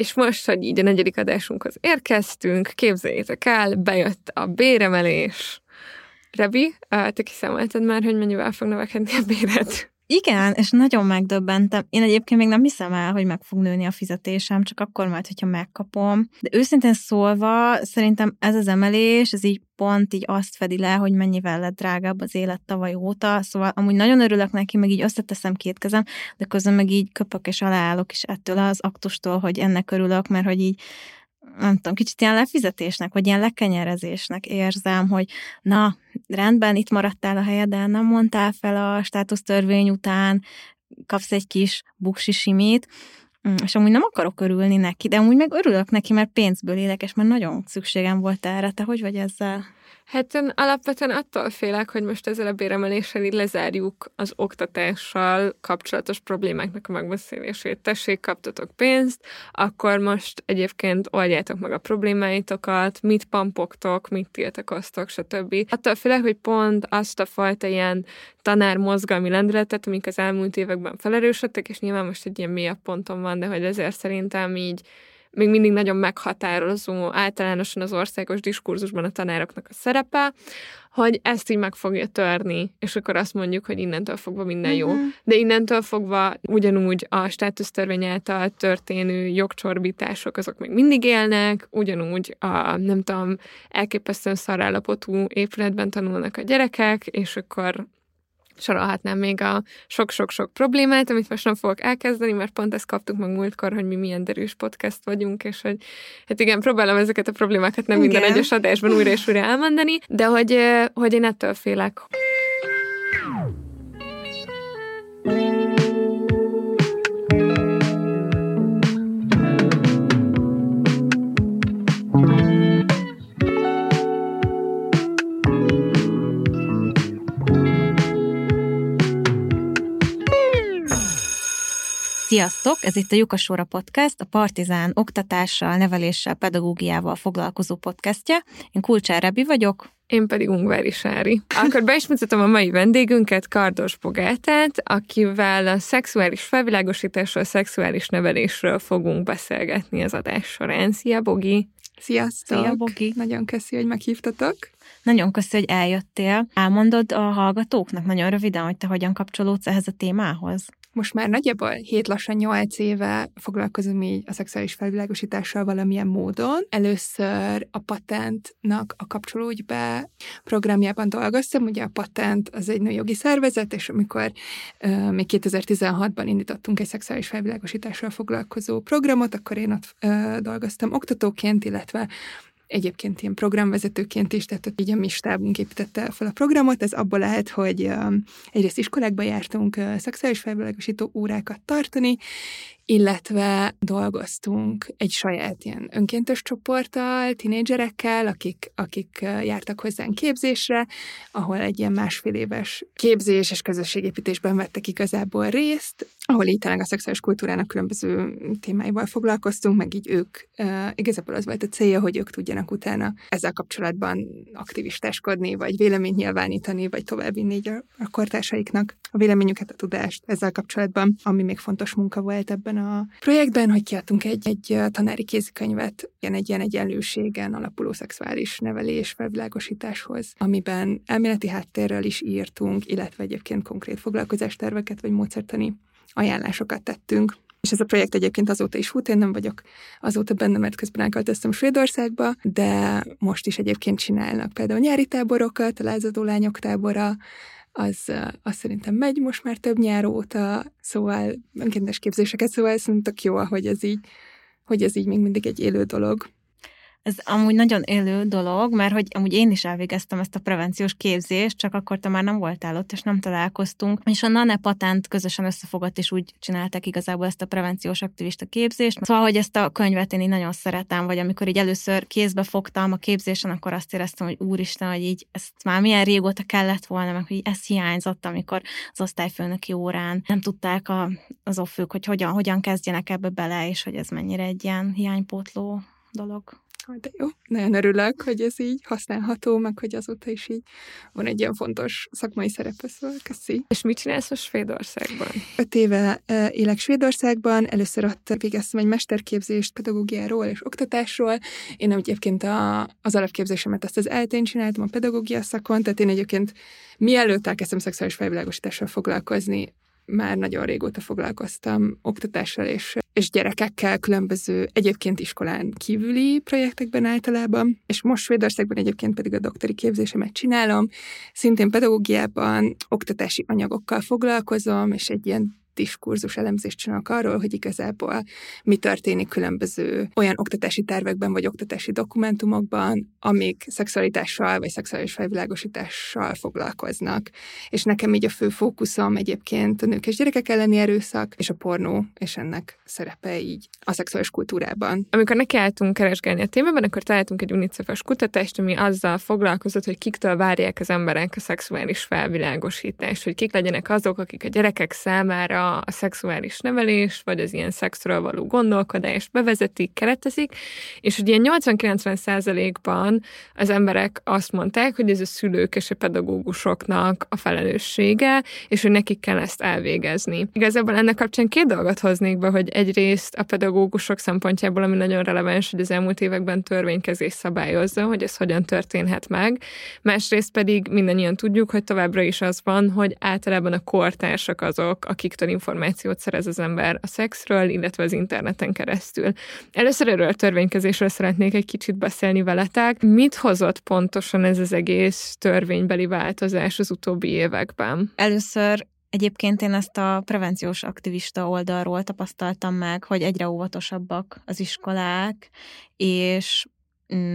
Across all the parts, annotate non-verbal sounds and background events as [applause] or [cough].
és most, hogy így a negyedik adásunkhoz érkeztünk, képzeljétek el, bejött a béremelés. Rebi, te kiszámoltad már, hogy mennyivel fog növekedni a béret? Igen, és nagyon megdöbbentem. Én egyébként még nem hiszem el, hogy meg fog nőni a fizetésem, csak akkor majd, hogyha megkapom. De őszintén szólva, szerintem ez az emelés, ez így pont így azt fedi le, hogy mennyivel lett drágább az élet tavaly óta. Szóval amúgy nagyon örülök neki, meg így összeteszem két kezem, de közben meg így köpök és aláállok is ettől az aktustól, hogy ennek örülök, mert hogy így nem tudom, kicsit ilyen lefizetésnek, vagy ilyen lekenyerezésnek érzem, hogy na, rendben, itt maradtál a helyeden, nem mondtál fel a státusztörvény után, kapsz egy kis buksi simit, mm, és amúgy nem akarok örülni neki, de amúgy meg örülök neki, mert pénzből élek, és már nagyon szükségem volt erre. Te hogy vagy ezzel? Hát én alapvetően attól félek, hogy most ezzel a béremeléssel így lezárjuk az oktatással kapcsolatos problémáknak a megbeszélését. Tessék, kaptatok pénzt, akkor most egyébként oldjátok meg a problémáitokat, mit pampogtok, mit tiltakoztok, stb. Attól félek, hogy pont azt a fajta ilyen tanár mozgalmi lendületet, amik az elmúlt években felerősödtek, és nyilván most egy ilyen mélyebb ponton van, de hogy ezért szerintem így még mindig nagyon meghatározó általánosan az országos diskurzusban a tanároknak a szerepe, hogy ezt így meg fogja törni, és akkor azt mondjuk, hogy innentől fogva minden jó. Uh-huh. De innentől fogva ugyanúgy a státusztörvény által történő jogcsorbítások azok még mindig élnek, ugyanúgy a, nem tudom, elképesztően szarállapotú épületben tanulnak a gyerekek, és akkor sorolhatnám még a sok-sok-sok problémát, amit most nem fogok elkezdeni, mert pont ezt kaptuk meg múltkor, hogy mi milyen derűs podcast vagyunk, és hogy hát igen, próbálom ezeket a problémákat nem igen. minden egyes adásban újra és újra elmondani, de hogy, hogy én ettől félek. Sziasztok! Ez itt a Jukasóra Podcast, a Partizán oktatással, neveléssel, pedagógiával foglalkozó podcastja. Én Kulcsár Rebi vagyok. Én pedig Ungvári Sári. Akkor be is mutatom a mai vendégünket, Kardos Bogátát, akivel a szexuális felvilágosításról, a szexuális nevelésről fogunk beszélgetni az adás során. Szia, Bogi! Sziasztok! Szia, Bogi! Nagyon köszi, hogy meghívtatok. Nagyon köszi, hogy eljöttél. Elmondod a hallgatóknak nagyon röviden, hogy te hogyan kapcsolódsz ehhez a témához? Most már nagyjából 7 lassan 8 éve foglalkozom így a szexuális felvilágosítással valamilyen módon. Először a patentnak a kapcsolódj be programjában dolgoztam, ugye a patent az egy nőjogi szervezet, és amikor uh, még 2016-ban indítottunk egy szexuális felvilágosítással foglalkozó programot, akkor én ott uh, dolgoztam oktatóként, illetve egyébként ilyen programvezetőként is, tehát így a mi stábunk építette fel a programot, ez abból lehet, hogy egyrészt iskolákba jártunk szexuális felvilágosító órákat tartani, illetve dolgoztunk egy saját ilyen önkéntes csoporttal, tinédzserekkel, akik, akik jártak hozzánk képzésre, ahol egy ilyen másfél éves képzés és közösségépítésben vettek igazából részt, ahol így talán a szexuális kultúrának különböző témáival foglalkoztunk, meg így ők, igazából az volt a célja, hogy ők tudjanak utána ezzel kapcsolatban aktivistáskodni, vagy véleményt nyilvánítani, vagy továbbvinni így a, a kortársaiknak a véleményüket, a tudást ezzel kapcsolatban, ami még fontos munka volt ebben a projektben, hogy kiadtunk egy, egy tanári kézikönyvet, ilyen egy ilyen egyenlőségen alapuló szexuális nevelés felvilágosításhoz, amiben elméleti háttérrel is írtunk, illetve egyébként konkrét foglalkozásterveket vagy módszertani ajánlásokat tettünk. És ez a projekt egyébként azóta is fut, én nem vagyok azóta benne, mert közben elköltöztem Svédországba, de most is egyébként csinálnak például nyári táborokat, a lázadó lányok tábora, az, az szerintem megy most már több nyár óta, szóval önkéntes képzéseket, szóval szerintem jó, hogy ez így, hogy ez így még mindig egy élő dolog. Ez amúgy nagyon élő dolog, mert hogy amúgy én is elvégeztem ezt a prevenciós képzést, csak akkor te már nem voltál ott, és nem találkoztunk. És a NANE patent közösen összefogott, és úgy csinálták igazából ezt a prevenciós aktivista képzést. Szóval, hogy ezt a könyvet én így nagyon szeretem, vagy amikor így először kézbe fogtam a képzésen, akkor azt éreztem, hogy úristen, hogy így ezt már milyen régóta kellett volna, meg hogy ez hiányzott, amikor az osztályfőnöki órán nem tudták a, az offők, hogy hogyan, hogyan kezdjenek ebbe bele, és hogy ez mennyire egy ilyen hiánypótló dolog. De jó. Nagyon örülök, hogy ez így használható, meg hogy azóta is így van egy ilyen fontos szakmai szerepe, szóval köszi. És mit csinálsz a Svédországban? Öt éve élek Svédországban, először ott végeztem egy mesterképzést pedagógiáról és oktatásról. Én egyébként a, az alapképzésemet azt az eltén csináltam a pedagógia szakon, tehát én egyébként mielőtt elkezdtem szexuális felvilágosítással foglalkozni, már nagyon régóta foglalkoztam oktatással és, és gyerekekkel, különböző egyébként iskolán kívüli projektekben általában, és most Svédországban egyébként pedig a doktori képzésemet csinálom, szintén pedagógiában, oktatási anyagokkal foglalkozom, és egy ilyen diskurzus elemzést csinálok arról, hogy igazából mi történik különböző olyan oktatási tervekben vagy oktatási dokumentumokban, amik szexualitással vagy szexuális felvilágosítással foglalkoznak. És nekem így a fő fókuszom egyébként a nők és gyerekek elleni erőszak és a pornó, és ennek szerepe így a szexuális kultúrában. Amikor nekiálltunk keresgélni a témában, akkor találtunk egy unicefes kutatást, ami azzal foglalkozott, hogy kiktől várják az emberek a szexuális felvilágosítást, hogy kik legyenek azok, akik a gyerekek számára a szexuális nevelés, vagy az ilyen szexről való gondolkodást bevezetik, keretezik, és hogy ilyen 80-90 százalékban az emberek azt mondták, hogy ez a szülők és a pedagógusoknak a felelőssége, és hogy nekik kell ezt elvégezni. Igazából ennek kapcsán két dolgot hoznék be, hogy egyrészt a pedagógusok szempontjából, ami nagyon releváns, hogy az elmúlt években törvénykezés szabályozza, hogy ez hogyan történhet meg, másrészt pedig mindannyian tudjuk, hogy továbbra is az van, hogy általában a kortársak azok, akiktől információt szerez az ember a szexről, illetve az interneten keresztül. Először erről a törvénykezésről szeretnék egy kicsit beszélni veletek. Mit hozott pontosan ez az egész törvénybeli változás az utóbbi években? Először Egyébként én ezt a prevenciós aktivista oldalról tapasztaltam meg, hogy egyre óvatosabbak az iskolák, és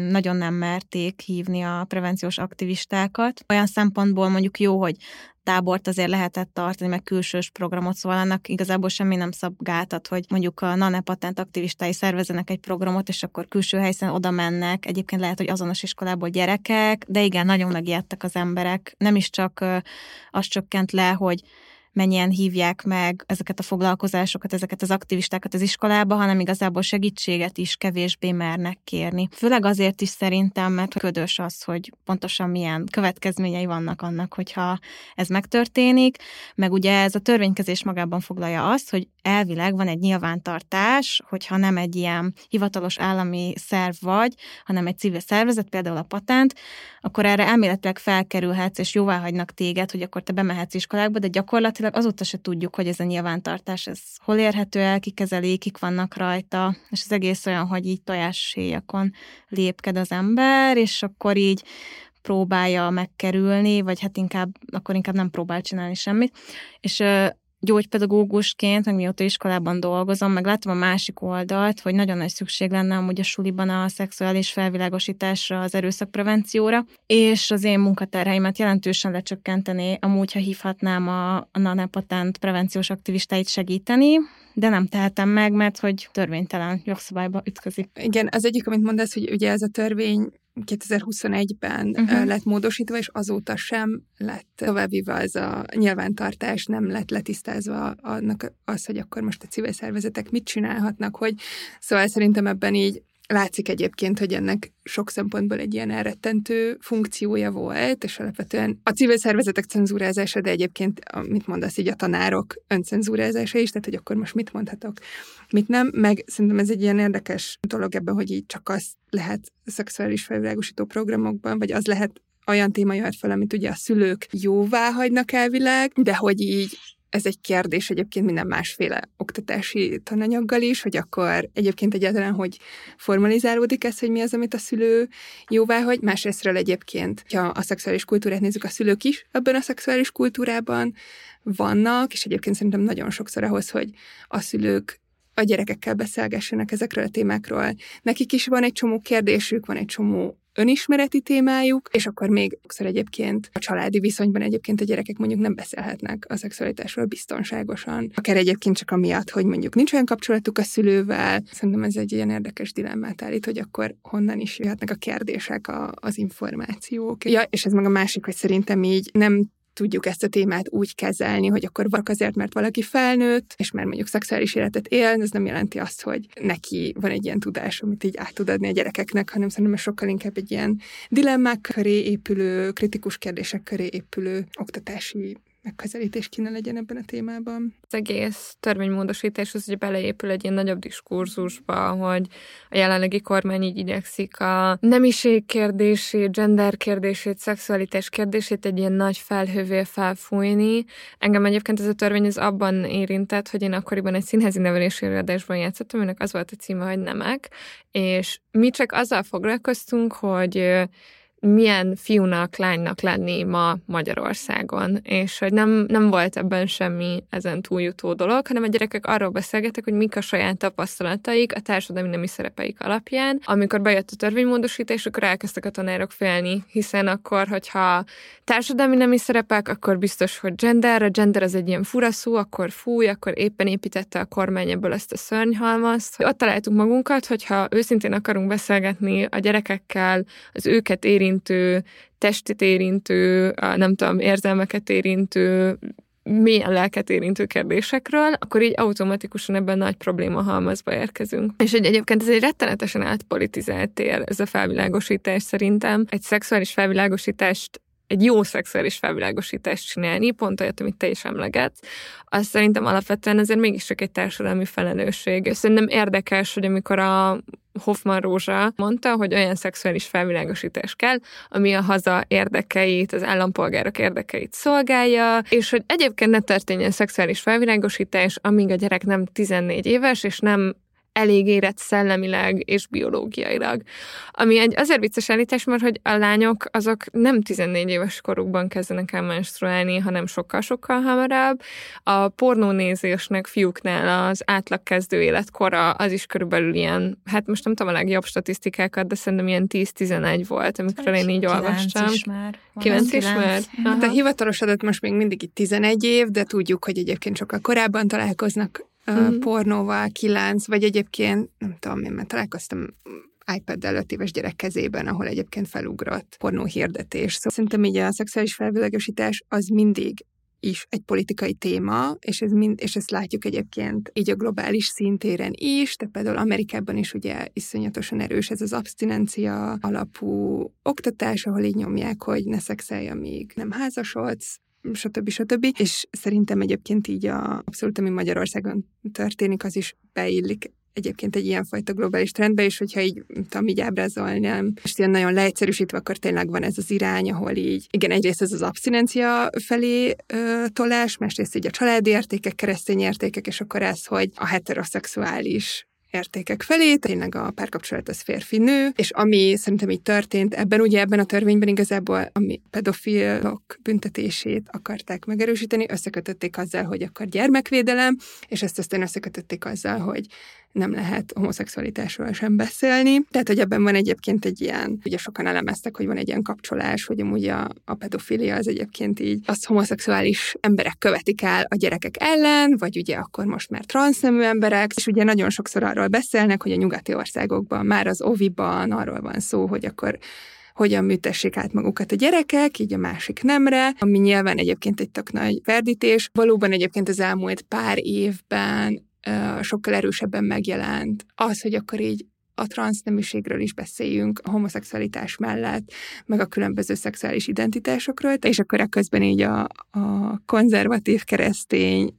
nagyon nem merték hívni a prevenciós aktivistákat. Olyan szempontból mondjuk jó, hogy tábort azért lehetett tartani, meg külsős programot, szóval annak igazából semmi nem szabgáltat, hogy mondjuk a NANE patent aktivistái szervezenek egy programot, és akkor külső helyszínen oda mennek. Egyébként lehet, hogy azonos iskolából gyerekek, de igen, nagyon megijedtek az emberek. Nem is csak az csökkent le, hogy mennyien hívják meg ezeket a foglalkozásokat, ezeket az aktivistákat az iskolába, hanem igazából segítséget is kevésbé mernek kérni. Főleg azért is szerintem, mert ködös az, hogy pontosan milyen következményei vannak annak, hogyha ez megtörténik, meg ugye ez a törvénykezés magában foglalja azt, hogy elvileg van egy nyilvántartás, hogyha nem egy ilyen hivatalos állami szerv vagy, hanem egy civil szervezet, például a patent, akkor erre elméletileg felkerülhetsz, és jóvá hagynak téged, hogy akkor te bemehetsz iskolákba, de gyakorlatilag azóta se tudjuk, hogy ez a nyilvántartás, ez hol érhető el, kik kezeli, kik vannak rajta, és az egész olyan, hogy így tojásséjakon lépked az ember, és akkor így próbálja megkerülni, vagy hát inkább, akkor inkább nem próbál csinálni semmit. És gyógypedagógusként, meg mióta iskolában dolgozom, meg látom a másik oldalt, hogy nagyon nagy szükség lenne amúgy a suliban a szexuális felvilágosításra, az erőszakprevencióra, és az én munkaterheimet jelentősen lecsökkenteni, amúgy, ha hívhatnám a, a nanepatent prevenciós aktivistáit segíteni, de nem tehetem meg, mert hogy törvénytelen jogszabályba ütközik. Igen, az egyik, amit mondasz, hogy ugye ez a törvény 2021-ben uh-huh. lett módosítva, és azóta sem lett továbbvívva az a nyilvántartás, nem lett letisztázva annak az, hogy akkor most a civil szervezetek mit csinálhatnak, hogy szóval szerintem ebben így látszik egyébként, hogy ennek sok szempontból egy ilyen elrettentő funkciója volt, és alapvetően a civil szervezetek cenzúrázása, de egyébként, mit mondasz így, a tanárok öncenzúrázása is, tehát hogy akkor most mit mondhatok, mit nem, meg szerintem ez egy ilyen érdekes dolog ebben, hogy így csak az lehet szexuális felvilágosító programokban, vagy az lehet olyan téma jöhet fel, amit ugye a szülők jóvá hagynak elvileg, de hogy így ez egy kérdés egyébként minden másféle oktatási tananyaggal is, hogy akkor egyébként egyáltalán hogy formalizálódik ez, hogy mi az, amit a szülő jóvá hagy. Másrésztről egyébként, ha a szexuális kultúrát nézzük, a szülők is ebben a szexuális kultúrában vannak, és egyébként szerintem nagyon sokszor ahhoz, hogy a szülők a gyerekekkel beszélgessenek ezekről a témákról. Nekik is van egy csomó kérdésük, van egy csomó önismereti témájuk, és akkor még sokszor egyébként a családi viszonyban egyébként a gyerekek mondjuk nem beszélhetnek a szexualitásról biztonságosan. Akár egyébként csak amiatt, hogy mondjuk nincs olyan kapcsolatuk a szülővel. Szerintem ez egy ilyen érdekes dilemmát állít, hogy akkor honnan is jöhetnek a kérdések, a, az információk. Ja, és ez meg a másik, hogy szerintem így nem tudjuk ezt a témát úgy kezelni, hogy akkor valaki azért, mert valaki felnőtt, és már mondjuk szexuális életet él, ez nem jelenti azt, hogy neki van egy ilyen tudás, amit így át tud adni a gyerekeknek, hanem szerintem sokkal inkább egy ilyen dilemmák köré épülő, kritikus kérdések köré épülő oktatási megközelítés kéne legyen ebben a témában. Az egész törvénymódosítás az ugye beleépül egy ilyen nagyobb diskurzusba, hogy a jelenlegi kormány így igyekszik a nemiség kérdését, gender kérdését, szexualitás kérdését egy ilyen nagy felhővé felfújni. Engem egyébként ez a törvény az abban érintett, hogy én akkoriban egy színházi nevelési előadásban játszottam, aminek az volt a címe, hogy nemek, és mi csak azzal foglalkoztunk, hogy milyen fiúnak, lánynak lenni ma Magyarországon, és hogy nem, nem volt ebben semmi ezen túljutó dolog, hanem a gyerekek arról beszélgetek, hogy mik a saját tapasztalataik a társadalmi nemi szerepeik alapján. Amikor bejött a törvénymódosítás, akkor elkezdtek a tanárok félni, hiszen akkor, hogyha társadalmi nemi szerepek, akkor biztos, hogy gender, a gender az egy ilyen fura akkor fúj, akkor éppen építette a kormány ebből ezt a szörnyhalmazt. Ott találtuk magunkat, hogyha őszintén akarunk beszélgetni a gyerekekkel, az őket érintő érintő, testit érintő, nem tudom, érzelmeket érintő, milyen lelket érintő kérdésekről, akkor így automatikusan ebben nagy probléma halmazba érkezünk. És hogy egyébként ez egy rettenetesen átpolitizált tér, ez a felvilágosítás szerintem. Egy szexuális felvilágosítást egy jó szexuális felvilágosítást csinálni, pont olyat, amit te is emlegetsz, az szerintem alapvetően azért mégiscsak egy társadalmi felelősség. És szerintem érdekes, hogy amikor a Hoffman Rózsa mondta, hogy olyan szexuális felvilágosítás kell, ami a haza érdekeit, az állampolgárok érdekeit szolgálja, és hogy egyébként ne történjen szexuális felvilágosítás, amíg a gyerek nem 14 éves, és nem elég érett szellemileg és biológiailag. Ami egy azért vicces állítás, mert hogy a lányok azok nem 14 éves korukban kezdenek el menstruálni, hanem sokkal-sokkal hamarabb. A pornónézésnek fiúknál az átlag kezdő életkora az is körülbelül ilyen, hát most nem tudom a legjobb statisztikákat, de szerintem ilyen 10-11 volt, amikor én így olvastam. Is már. 9 is már? Hát a hivatalos adat most még mindig itt 11 év, de tudjuk, hogy egyébként sokkal korábban találkoznak uh-huh. pornóval, kilenc, vagy egyébként, nem tudom, én már találkoztam iPad-del öt éves gyerek kezében, ahol egyébként felugrott pornó hirdetés. Szóval szerintem így a szexuális felvilágosítás az mindig is egy politikai téma, és, ez mind, és ezt látjuk egyébként így a globális szintéren is, de például Amerikában is ugye iszonyatosan erős ez az abstinencia alapú oktatás, ahol így nyomják, hogy ne szexelj, amíg nem házasodsz, stb. stb. És szerintem egyébként így a, abszolút, ami Magyarországon történik, az is beillik egyébként egy ilyenfajta globális trendbe, és hogyha így, tudom, így ábrázolnám, és ilyen nagyon leegyszerűsítve, akkor tényleg van ez az irány, ahol így, igen, egyrészt ez az abszinencia felé ö, tolás, másrészt így a családi értékek, keresztény értékek, és akkor ez, hogy a heteroszexuális értékek felé, tényleg a párkapcsolat az férfi-nő, és ami szerintem így történt, ebben ugye ebben a törvényben igazából ami pedofilok büntetését akarták megerősíteni, összekötötték azzal, hogy akkor gyermekvédelem, és ezt aztán összekötötték azzal, hogy nem lehet homoszexualitásról sem beszélni. Tehát, hogy ebben van egyébként egy ilyen, ugye sokan elemeztek, hogy van egy ilyen kapcsolás, hogy amúgy a, a pedofilia az egyébként így azt homoszexuális emberek követik el a gyerekek ellen, vagy ugye akkor most már transznemű emberek, és ugye nagyon sokszor arról beszélnek, hogy a nyugati országokban, már az oviban arról van szó, hogy akkor hogyan műtessék át magukat a gyerekek, így a másik nemre, ami nyilván egyébként egy tök nagy verdítés. Valóban egyébként az elmúlt pár évben sokkal erősebben megjelent. Az, hogy akkor így a transzneműségről is beszéljünk, a homoszexualitás mellett, meg a különböző szexuális identitásokról, és akkor közben így a, a konzervatív keresztény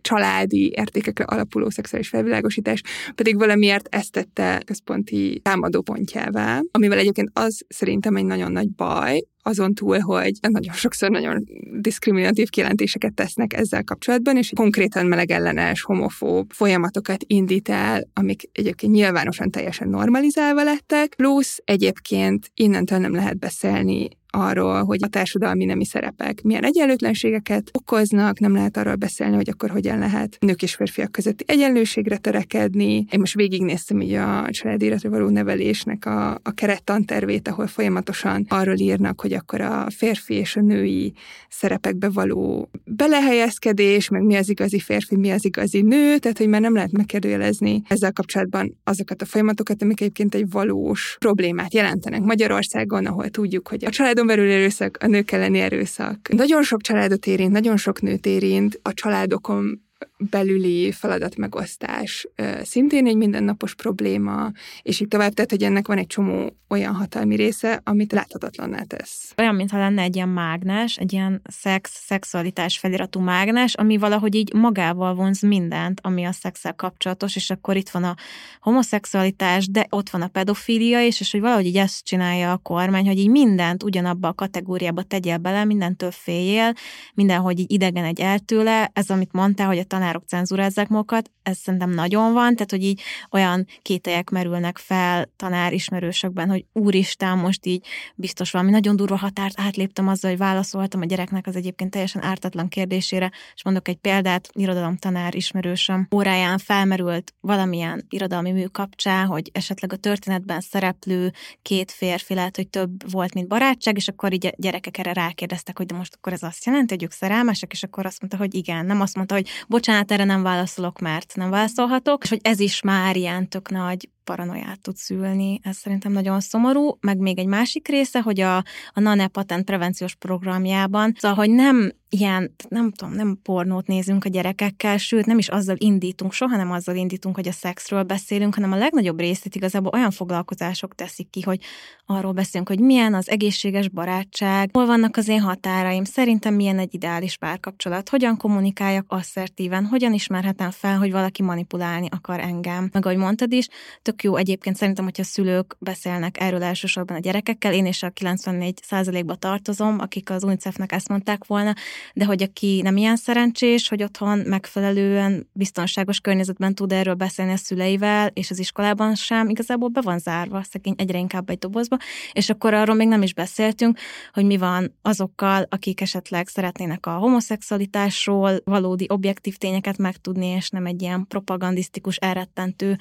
családi értékekre alapuló szexuális felvilágosítás pedig valamiért ezt tette központi támadópontjává, amivel egyébként az szerintem egy nagyon nagy baj, azon túl, hogy nagyon sokszor nagyon diszkriminatív kijelentéseket tesznek ezzel kapcsolatban, és konkrétan melegellenes, homofób folyamatokat indít el, amik egyébként nyilvánosan teljesen normalizálva lettek, plusz egyébként innentől nem lehet beszélni arról, hogy a társadalmi nemi szerepek milyen egyenlőtlenségeket okoznak, nem lehet arról beszélni, hogy akkor hogyan lehet nők és férfiak közötti egyenlőségre törekedni. Én most végignéztem így a családéletre való nevelésnek a, a kerettantervét, ahol folyamatosan arról írnak, hogy akkor a férfi és a női szerepekbe való belehelyezkedés, meg mi az igazi férfi, mi az igazi nő, tehát hogy már nem lehet megkérdőjelezni ezzel kapcsolatban azokat a folyamatokat, amik egyébként egy valós problémát jelentenek Magyarországon, ahol tudjuk, hogy a család családon belül erőszak, a nők elleni erőszak. Nagyon sok családot érint, nagyon sok nőt érint, a családokon belüli feladatmegosztás szintén egy mindennapos probléma, és így tovább, tehát, hogy ennek van egy csomó olyan hatalmi része, amit láthatatlanná tesz. Olyan, mintha lenne egy ilyen mágnes, egy ilyen szex, szexualitás feliratú mágnes, ami valahogy így magával vonz mindent, ami a szexel kapcsolatos, és akkor itt van a homoszexualitás, de ott van a pedofília is, és hogy valahogy így ezt csinálja a kormány, hogy így mindent ugyanabba a kategóriába tegyél bele, mindentől féljél, mindenhogy így idegen egy eltőle, ez amit mondtál, hogy a tanárok cenzúrázzák magukat, ez szerintem nagyon van, tehát hogy így olyan kételyek merülnek fel tanár ismerősökben, hogy úristen, most így biztos valami nagyon durva határt átléptem azzal, hogy válaszoltam a gyereknek az egyébként teljesen ártatlan kérdésére, és mondok egy példát, irodalom tanár ismerősöm. Óráján felmerült valamilyen irodalmi mű kapcsán, hogy esetleg a történetben szereplő két férfi lehet, hogy több volt, mint barátság, és akkor így a gyerekek erre rákérdeztek, hogy de most akkor ez azt jelenti, hogy ők szerelmesek, és akkor azt mondta, hogy igen, nem azt mondta, hogy bocsánat, erre nem válaszolok, mert nem válaszolhatok, és hogy ez is már ilyen tök nagy paranoiát tud szülni. Ez szerintem nagyon szomorú. Meg még egy másik része, hogy a, a NANE patent prevenciós programjában, szóval, hogy nem ilyen, nem tudom, nem pornót nézünk a gyerekekkel, sőt, nem is azzal indítunk, soha nem azzal indítunk, hogy a szexről beszélünk, hanem a legnagyobb részét igazából olyan foglalkozások teszik ki, hogy arról beszélünk, hogy milyen az egészséges barátság, hol vannak az én határaim, szerintem milyen egy ideális párkapcsolat, hogyan kommunikáljak asszertíven, hogyan ismerhetem fel, hogy valaki manipulálni akar engem. Meg ahogy mondtad is, tök jó egyébként szerintem, hogyha szülők beszélnek erről elsősorban a gyerekekkel, én is a 94 ba tartozom, akik az UNICEF-nek ezt mondták volna, de hogy aki nem ilyen szerencsés, hogy otthon megfelelően biztonságos környezetben tud erről beszélni a szüleivel, és az iskolában sem, igazából be van zárva, szegény egyre inkább egy dobozba, és akkor arról még nem is beszéltünk, hogy mi van azokkal, akik esetleg szeretnének a homoszexualitásról valódi objektív tényeket megtudni, és nem egy ilyen propagandisztikus, elrettentő,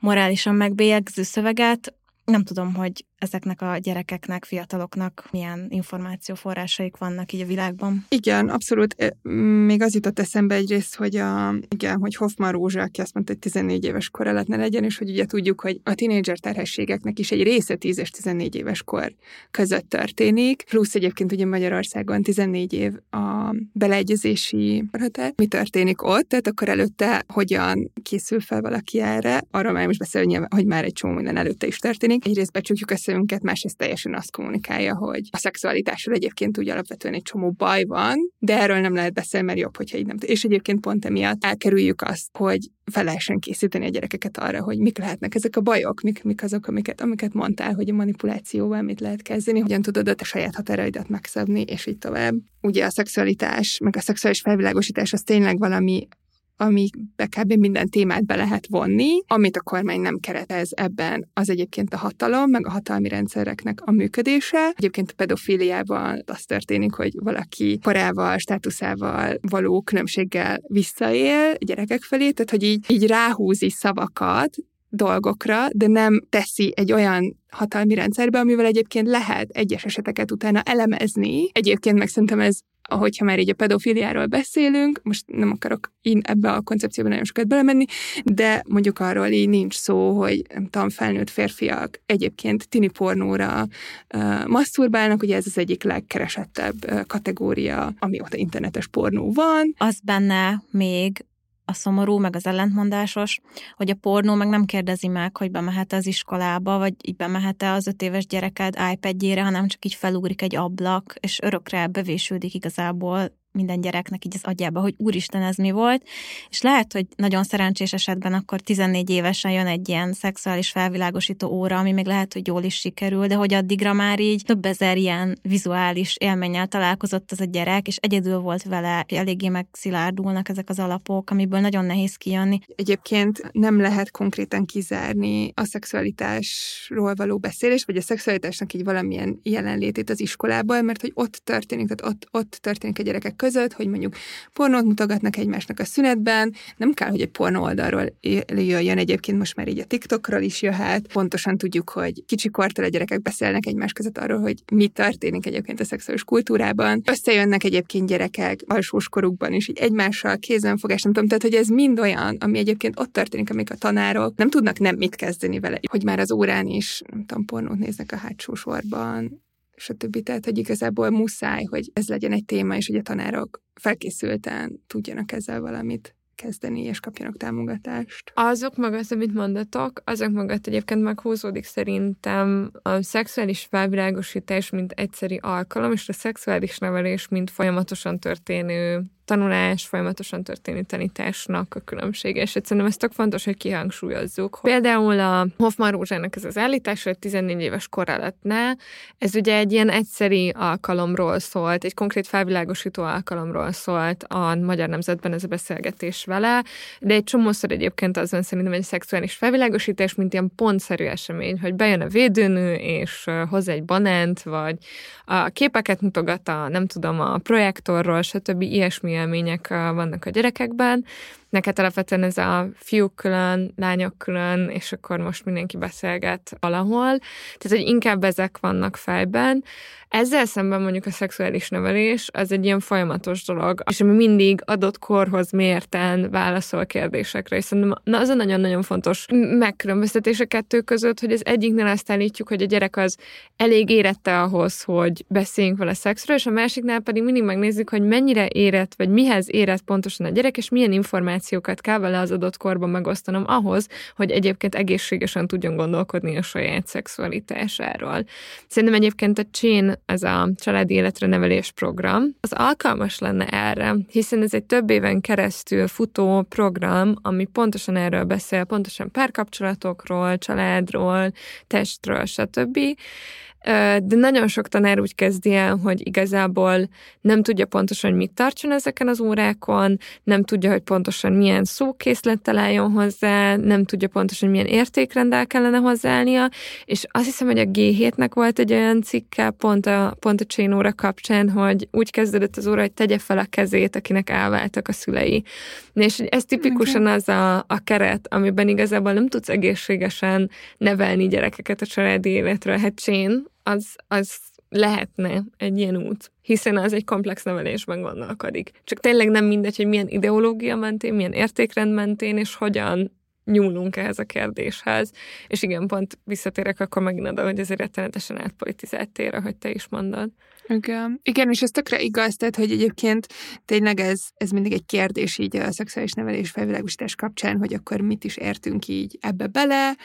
morálisan megbélyegző szöveget. Nem tudom, hogy ezeknek a gyerekeknek, fiataloknak milyen információforrásaik vannak így a világban. Igen, abszolút. Még az jutott eszembe egyrészt, hogy, a, igen, hogy Hoffman Rózsa, aki azt mondta, hogy 14 éves kor lehetne legyen, és hogy ugye tudjuk, hogy a tínédzser terhességeknek is egy része 10 és 14 éves kor között történik, plusz egyébként ugye Magyarországon 14 év a beleegyezési határ. Mi történik ott, tehát akkor előtte hogyan készül fel valaki erre, arról már most beszélni, hogy már egy csomó minden előtte is történik. Egyrészt becsukjuk ezt beszélünket, másrészt teljesen azt kommunikálja, hogy a szexualitásról egyébként úgy alapvetően egy csomó baj van, de erről nem lehet beszélni, mert jobb, hogyha így nem. És egyébként pont emiatt elkerüljük azt, hogy fel lehessen készíteni a gyerekeket arra, hogy mik lehetnek ezek a bajok, mik, mik azok, amiket, amiket mondtál, hogy a manipulációval mit lehet kezdeni, hogyan tudod a te saját határaidat megszabni, és így tovább. Ugye a szexualitás, meg a szexuális felvilágosítás az tényleg valami, amibe kb. minden témát be lehet vonni. Amit a kormány nem keretez ebben, az egyébként a hatalom, meg a hatalmi rendszereknek a működése. Egyébként a pedofíliában az történik, hogy valaki korával, státuszával való különbséggel visszaél gyerekek felé, tehát hogy így, így ráhúzi szavakat, dolgokra, de nem teszi egy olyan hatalmi rendszerbe, amivel egyébként lehet egyes eseteket utána elemezni. Egyébként meg szerintem ez ahogyha már így a pedofiliáról beszélünk, most nem akarok én ebbe a koncepcióban nagyon sokat belemenni, de mondjuk arról így nincs szó, hogy nem tudom, felnőtt férfiak egyébként tini pornóra uh, masturbálnak, ugye ez az egyik legkeresettebb uh, kategória, amióta internetes pornó van. Az benne még, a szomorú, meg az ellentmondásos, hogy a pornó meg nem kérdezi meg, hogy bemehet az iskolába, vagy így bemehet-e az öt éves gyereked iPad-jére, hanem csak így felugrik egy ablak, és örökre bevésődik igazából minden gyereknek így az agyába, hogy úristen, ez mi volt, és lehet, hogy nagyon szerencsés esetben akkor 14 évesen jön egy ilyen szexuális felvilágosító óra, ami még lehet, hogy jól is sikerül, de hogy addigra már így több ezer ilyen vizuális élménnyel találkozott az a gyerek, és egyedül volt vele, eléggé megszilárdulnak ezek az alapok, amiből nagyon nehéz kijönni. Egyébként nem lehet konkrétan kizárni a szexualitásról való beszélés, vagy a szexualitásnak így valamilyen jelenlétét az iskolában, mert hogy ott történik, tehát ott, ott történik a gyerekek között, hogy mondjuk pornót mutogatnak egymásnak a szünetben, nem kell, hogy egy pornó oldalról jöjjön egyébként, most már így a TikTokról is jöhet. Pontosan tudjuk, hogy kicsikortól a gyerekek beszélnek egymás között arról, hogy mi történik egyébként a szexuális kultúrában. Összejönnek egyébként gyerekek alsós korukban is, így egymással kézenfogás, nem tudom, tehát hogy ez mind olyan, ami egyébként ott történik, amik a tanárok nem tudnak nem mit kezdeni vele, hogy már az órán is, nem tudom, pornót néznek a hátsó sorban, többi. Tehát, hogy igazából muszáj, hogy ez legyen egy téma, és hogy a tanárok felkészülten tudjanak ezzel valamit kezdeni, és kapjanak támogatást. Azok mögött, amit mondatok, azok mögött egyébként meghúzódik szerintem a szexuális felvilágosítás, mint egyszeri alkalom, és a szexuális nevelés, mint folyamatosan történő tanulás, folyamatosan történő tanításnak a különbsége, és egyszerűen ez tök fontos, hogy kihangsúlyozzuk. Például a Hoffman Rózsának ez az állítás, hogy 14 éves kor ne, ez ugye egy ilyen egyszeri alkalomról szólt, egy konkrét felvilágosító alkalomról szólt a Magyar Nemzetben ez a beszélgetés vele, de egy csomószor egyébként az van szerintem egy szexuális felvilágosítás, mint ilyen pontszerű esemény, hogy bejön a védőnő, és hoz egy banánt, vagy a képeket mutogat a, nem tudom, a projektorról, stb. ilyesmi élmények vannak a gyerekekben. Neked alapvetően ez a fiúk külön, lányok külön, és akkor most mindenki beszélget valahol. Tehát, hogy inkább ezek vannak fejben. Ezzel szemben mondjuk a szexuális nevelés az egy ilyen folyamatos dolog, és ami mindig adott korhoz mérten válaszol kérdésekre, és szerintem na, az a nagyon-nagyon fontos megkülönböztetés a kettő között, hogy az egyiknél azt állítjuk, hogy a gyerek az elég érette ahhoz, hogy beszéljünk vele szexről, és a másiknál pedig mindig megnézzük, hogy mennyire érett, vagy mihez érett pontosan a gyerek, és milyen információkat kell vele az adott korban megosztanom ahhoz, hogy egyébként egészségesen tudjon gondolkodni a saját szexualitásáról. Szerintem egyébként a Chain ez a családi életre nevelés program, az alkalmas lenne erre, hiszen ez egy több éven keresztül futó program, ami pontosan erről beszél, pontosan párkapcsolatokról, családról, testről, stb de nagyon sok tanár úgy kezdi el, hogy igazából nem tudja pontosan, hogy mit tartson ezeken az órákon, nem tudja, hogy pontosan milyen szókészlet találjon hozzá, nem tudja pontosan, milyen értékrendel kellene hozzáállnia, és azt hiszem, hogy a G7-nek volt egy olyan cikke pont a, pont a Chain óra kapcsán, hogy úgy kezdődött az óra, hogy tegye fel a kezét, akinek elváltak a szülei. És ez tipikusan az a, a keret, amiben igazából nem tudsz egészségesen nevelni gyerekeket a családi életről. Hát Chain az, az lehetne egy ilyen út, hiszen az egy komplex nevelésben gondolkodik. Csak tényleg nem mindegy, hogy milyen ideológia mentén, milyen értékrend mentén, és hogyan nyúlunk ehhez a kérdéshez. És igen, pont visszatérek akkor megint oda, hogy ez rettenetesen átpolitizált tér, ahogy te is mondod. Igen. Igen, és ez tökre igaz, tehát, hogy egyébként tényleg ez, ez mindig egy kérdés így a szexuális nevelés felvilágosítás kapcsán, hogy akkor mit is értünk így ebbe bele,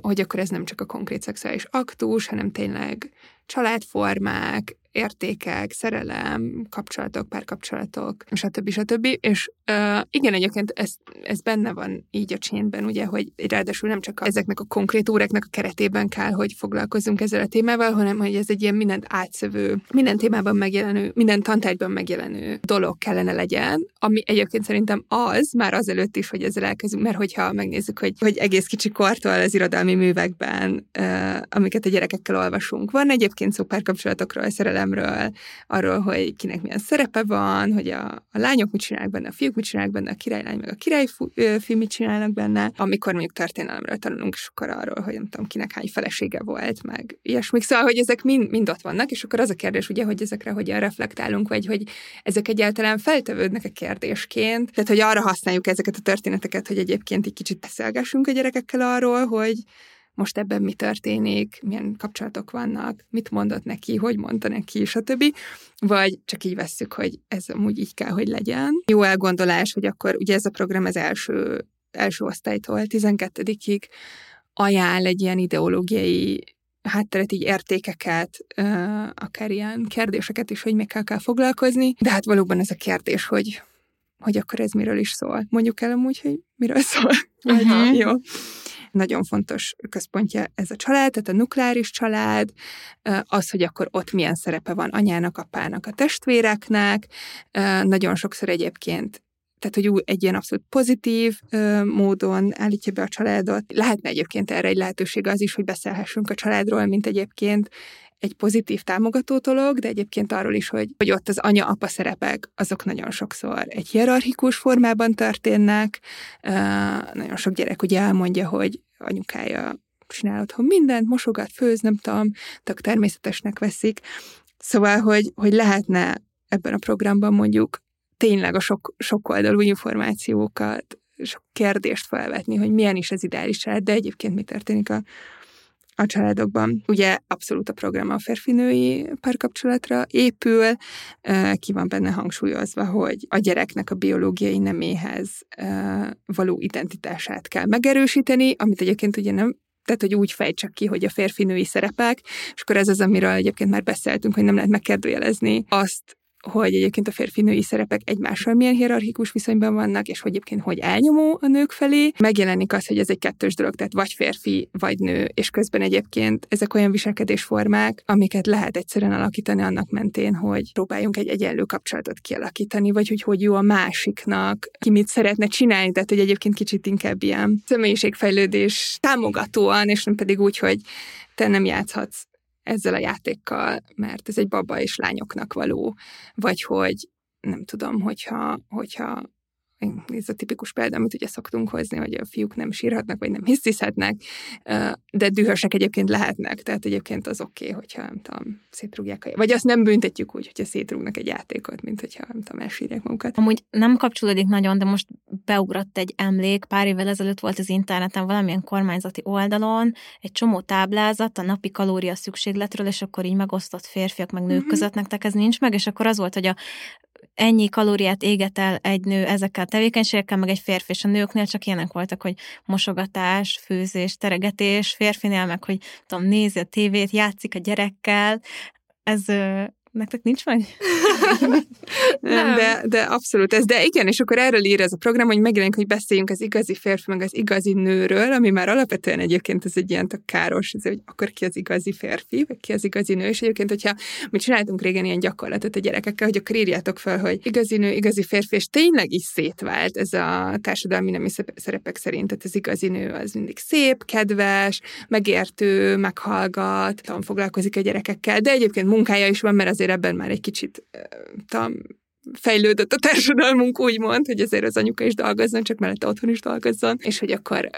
hogy akkor ez nem csak a konkrét szexuális aktus, hanem tényleg családformák, értékek, szerelem, kapcsolatok, párkapcsolatok, stb. stb. És uh, igen, egyébként ez, ez benne van így a csénben, ugye, hogy ráadásul nem csak ezeknek a konkrét óráknak a keretében kell, hogy foglalkozzunk ezzel a témával, hanem hogy ez egy ilyen mindent átszövő, minden témában megjelenő, minden tantárgyban megjelenő dolog kellene legyen, ami egyébként szerintem az, már azelőtt is, hogy ezzel elkezdünk, mert hogyha megnézzük, hogy, hogy egész kicsi kortól az irodalmi művekben, uh, amiket a gyerekekkel olvasunk, van egyébként szó párkapcsolatokról, szerelem szerelemről, arról, hogy kinek milyen szerepe van, hogy a, a lányok mit csinálnak benne, a fiúk mit csinálnak benne, a királylány meg a királyfi mit csinálnak benne, amikor mondjuk történelemről tanulunk, és akkor arról, hogy nem tudom, kinek hány felesége volt, meg ilyesmik. Szóval, hogy ezek mind, mind ott vannak, és akkor az a kérdés, ugye, hogy ezekre hogyan reflektálunk, vagy hogy ezek egyáltalán feltevődnek a kérdésként. Tehát, hogy arra használjuk ezeket a történeteket, hogy egyébként egy kicsit beszélgessünk a gyerekekkel arról, hogy most ebben mi történik, milyen kapcsolatok vannak, mit mondott neki, hogy mondta neki, stb. Vagy csak így vesszük, hogy ez amúgy így kell, hogy legyen. Jó elgondolás, hogy akkor ugye ez a program az első, első osztálytól 12-ig ajánl egy ilyen ideológiai hátteret, így értékeket, akár ilyen kérdéseket is, hogy még kell, kell foglalkozni. De hát valóban ez a kérdés, hogy hogy akkor ez miről is szól. Mondjuk el amúgy, hogy miről szól. Uh-huh. Jó nagyon fontos központja ez a család, tehát a nukleáris család, az, hogy akkor ott milyen szerepe van anyának, apának, a testvéreknek, nagyon sokszor egyébként tehát, hogy egy ilyen abszolút pozitív ö, módon állítja be a családot. Lehetne egyébként erre egy lehetőség az is, hogy beszélhessünk a családról, mint egyébként egy pozitív támogató dolog, de egyébként arról is, hogy, hogy ott az anya-apa szerepek, azok nagyon sokszor egy hierarchikus formában történnek. Uh, nagyon sok gyerek ugye elmondja, hogy anyukája csinál otthon mindent, mosogat, főz, nem tudom, tök természetesnek veszik. Szóval, hogy, hogy lehetne ebben a programban mondjuk tényleg a sok, sok oldalú információkat, sok kérdést felvetni, hogy milyen is az ideális család, de egyébként mi történik a a családokban. Ugye abszolút a program a férfinői párkapcsolatra épül, ki van benne hangsúlyozva, hogy a gyereknek a biológiai neméhez való identitását kell megerősíteni, amit egyébként ugye nem tehát, hogy úgy fejtsek ki, hogy a férfinői szerepek, és akkor ez az, amiről egyébként már beszéltünk, hogy nem lehet megkérdőjelezni azt, hogy egyébként a férfi-női szerepek egymással milyen hierarchikus viszonyban vannak, és hogy egyébként hogy elnyomó a nők felé. Megjelenik az, hogy ez egy kettős dolog, tehát vagy férfi, vagy nő, és közben egyébként ezek olyan viselkedésformák, amiket lehet egyszerűen alakítani annak mentén, hogy próbáljunk egy egyenlő kapcsolatot kialakítani, vagy hogy hogy jó a másiknak, ki mit szeretne csinálni, tehát hogy egyébként kicsit inkább ilyen személyiségfejlődés támogatóan, és nem pedig úgy, hogy te nem játszhatsz ezzel a játékkal, mert ez egy baba és lányoknak való, vagy hogy nem tudom, hogyha, hogyha ez a tipikus példa, amit ugye szoktunk hozni, hogy a fiúk nem sírhatnak, vagy nem hisztiszhetnek, de dühösek egyébként lehetnek, tehát egyébként az oké, okay, hogyha nem tudom, szétrúgják a... Vagy azt nem büntetjük úgy, hogyha szétrúgnak egy játékot, mint hogyha nem tudom, elsírják magukat. Amúgy nem kapcsolódik nagyon, de most beugrott egy emlék, pár évvel ezelőtt volt az interneten valamilyen kormányzati oldalon egy csomó táblázat a napi kalória szükségletről, és akkor így megosztott férfiak meg nők mm-hmm. között nektek ez nincs meg, és akkor az volt, hogy a ennyi kalóriát éget el egy nő ezekkel a tevékenységekkel, meg egy férfi, és a nőknél csak ilyenek voltak, hogy mosogatás, főzés, teregetés, férfinél meg, hogy tudom, nézi a tévét, játszik a gyerekkel. Ez Nektek nincs meg? [laughs] nem, de, de abszolút ez. De igen, és akkor erről ír ez a program, hogy megjelenik, hogy beszéljünk az igazi férfi, meg az igazi nőről, ami már alapvetően egyébként ez egy ilyen tök káros, ez, hogy akkor ki az igazi férfi, vagy ki az igazi nő, és egyébként, hogyha mi csináltunk régen ilyen gyakorlatot a gyerekekkel, hogy akkor írjátok fel, hogy igazi nő, igazi férfi, és tényleg is szétvált ez a társadalmi nemi szerepek szerint, tehát az igazi nő az mindig szép, kedves, megértő, meghallgat, foglalkozik a gyerekekkel, de egyébként munkája is van, mert azért azért ebben már egy kicsit tam, fejlődött a társadalmunk, úgymond, hogy azért az anyuka is dolgozzon, csak mellette otthon is dolgozzon, és hogy akkor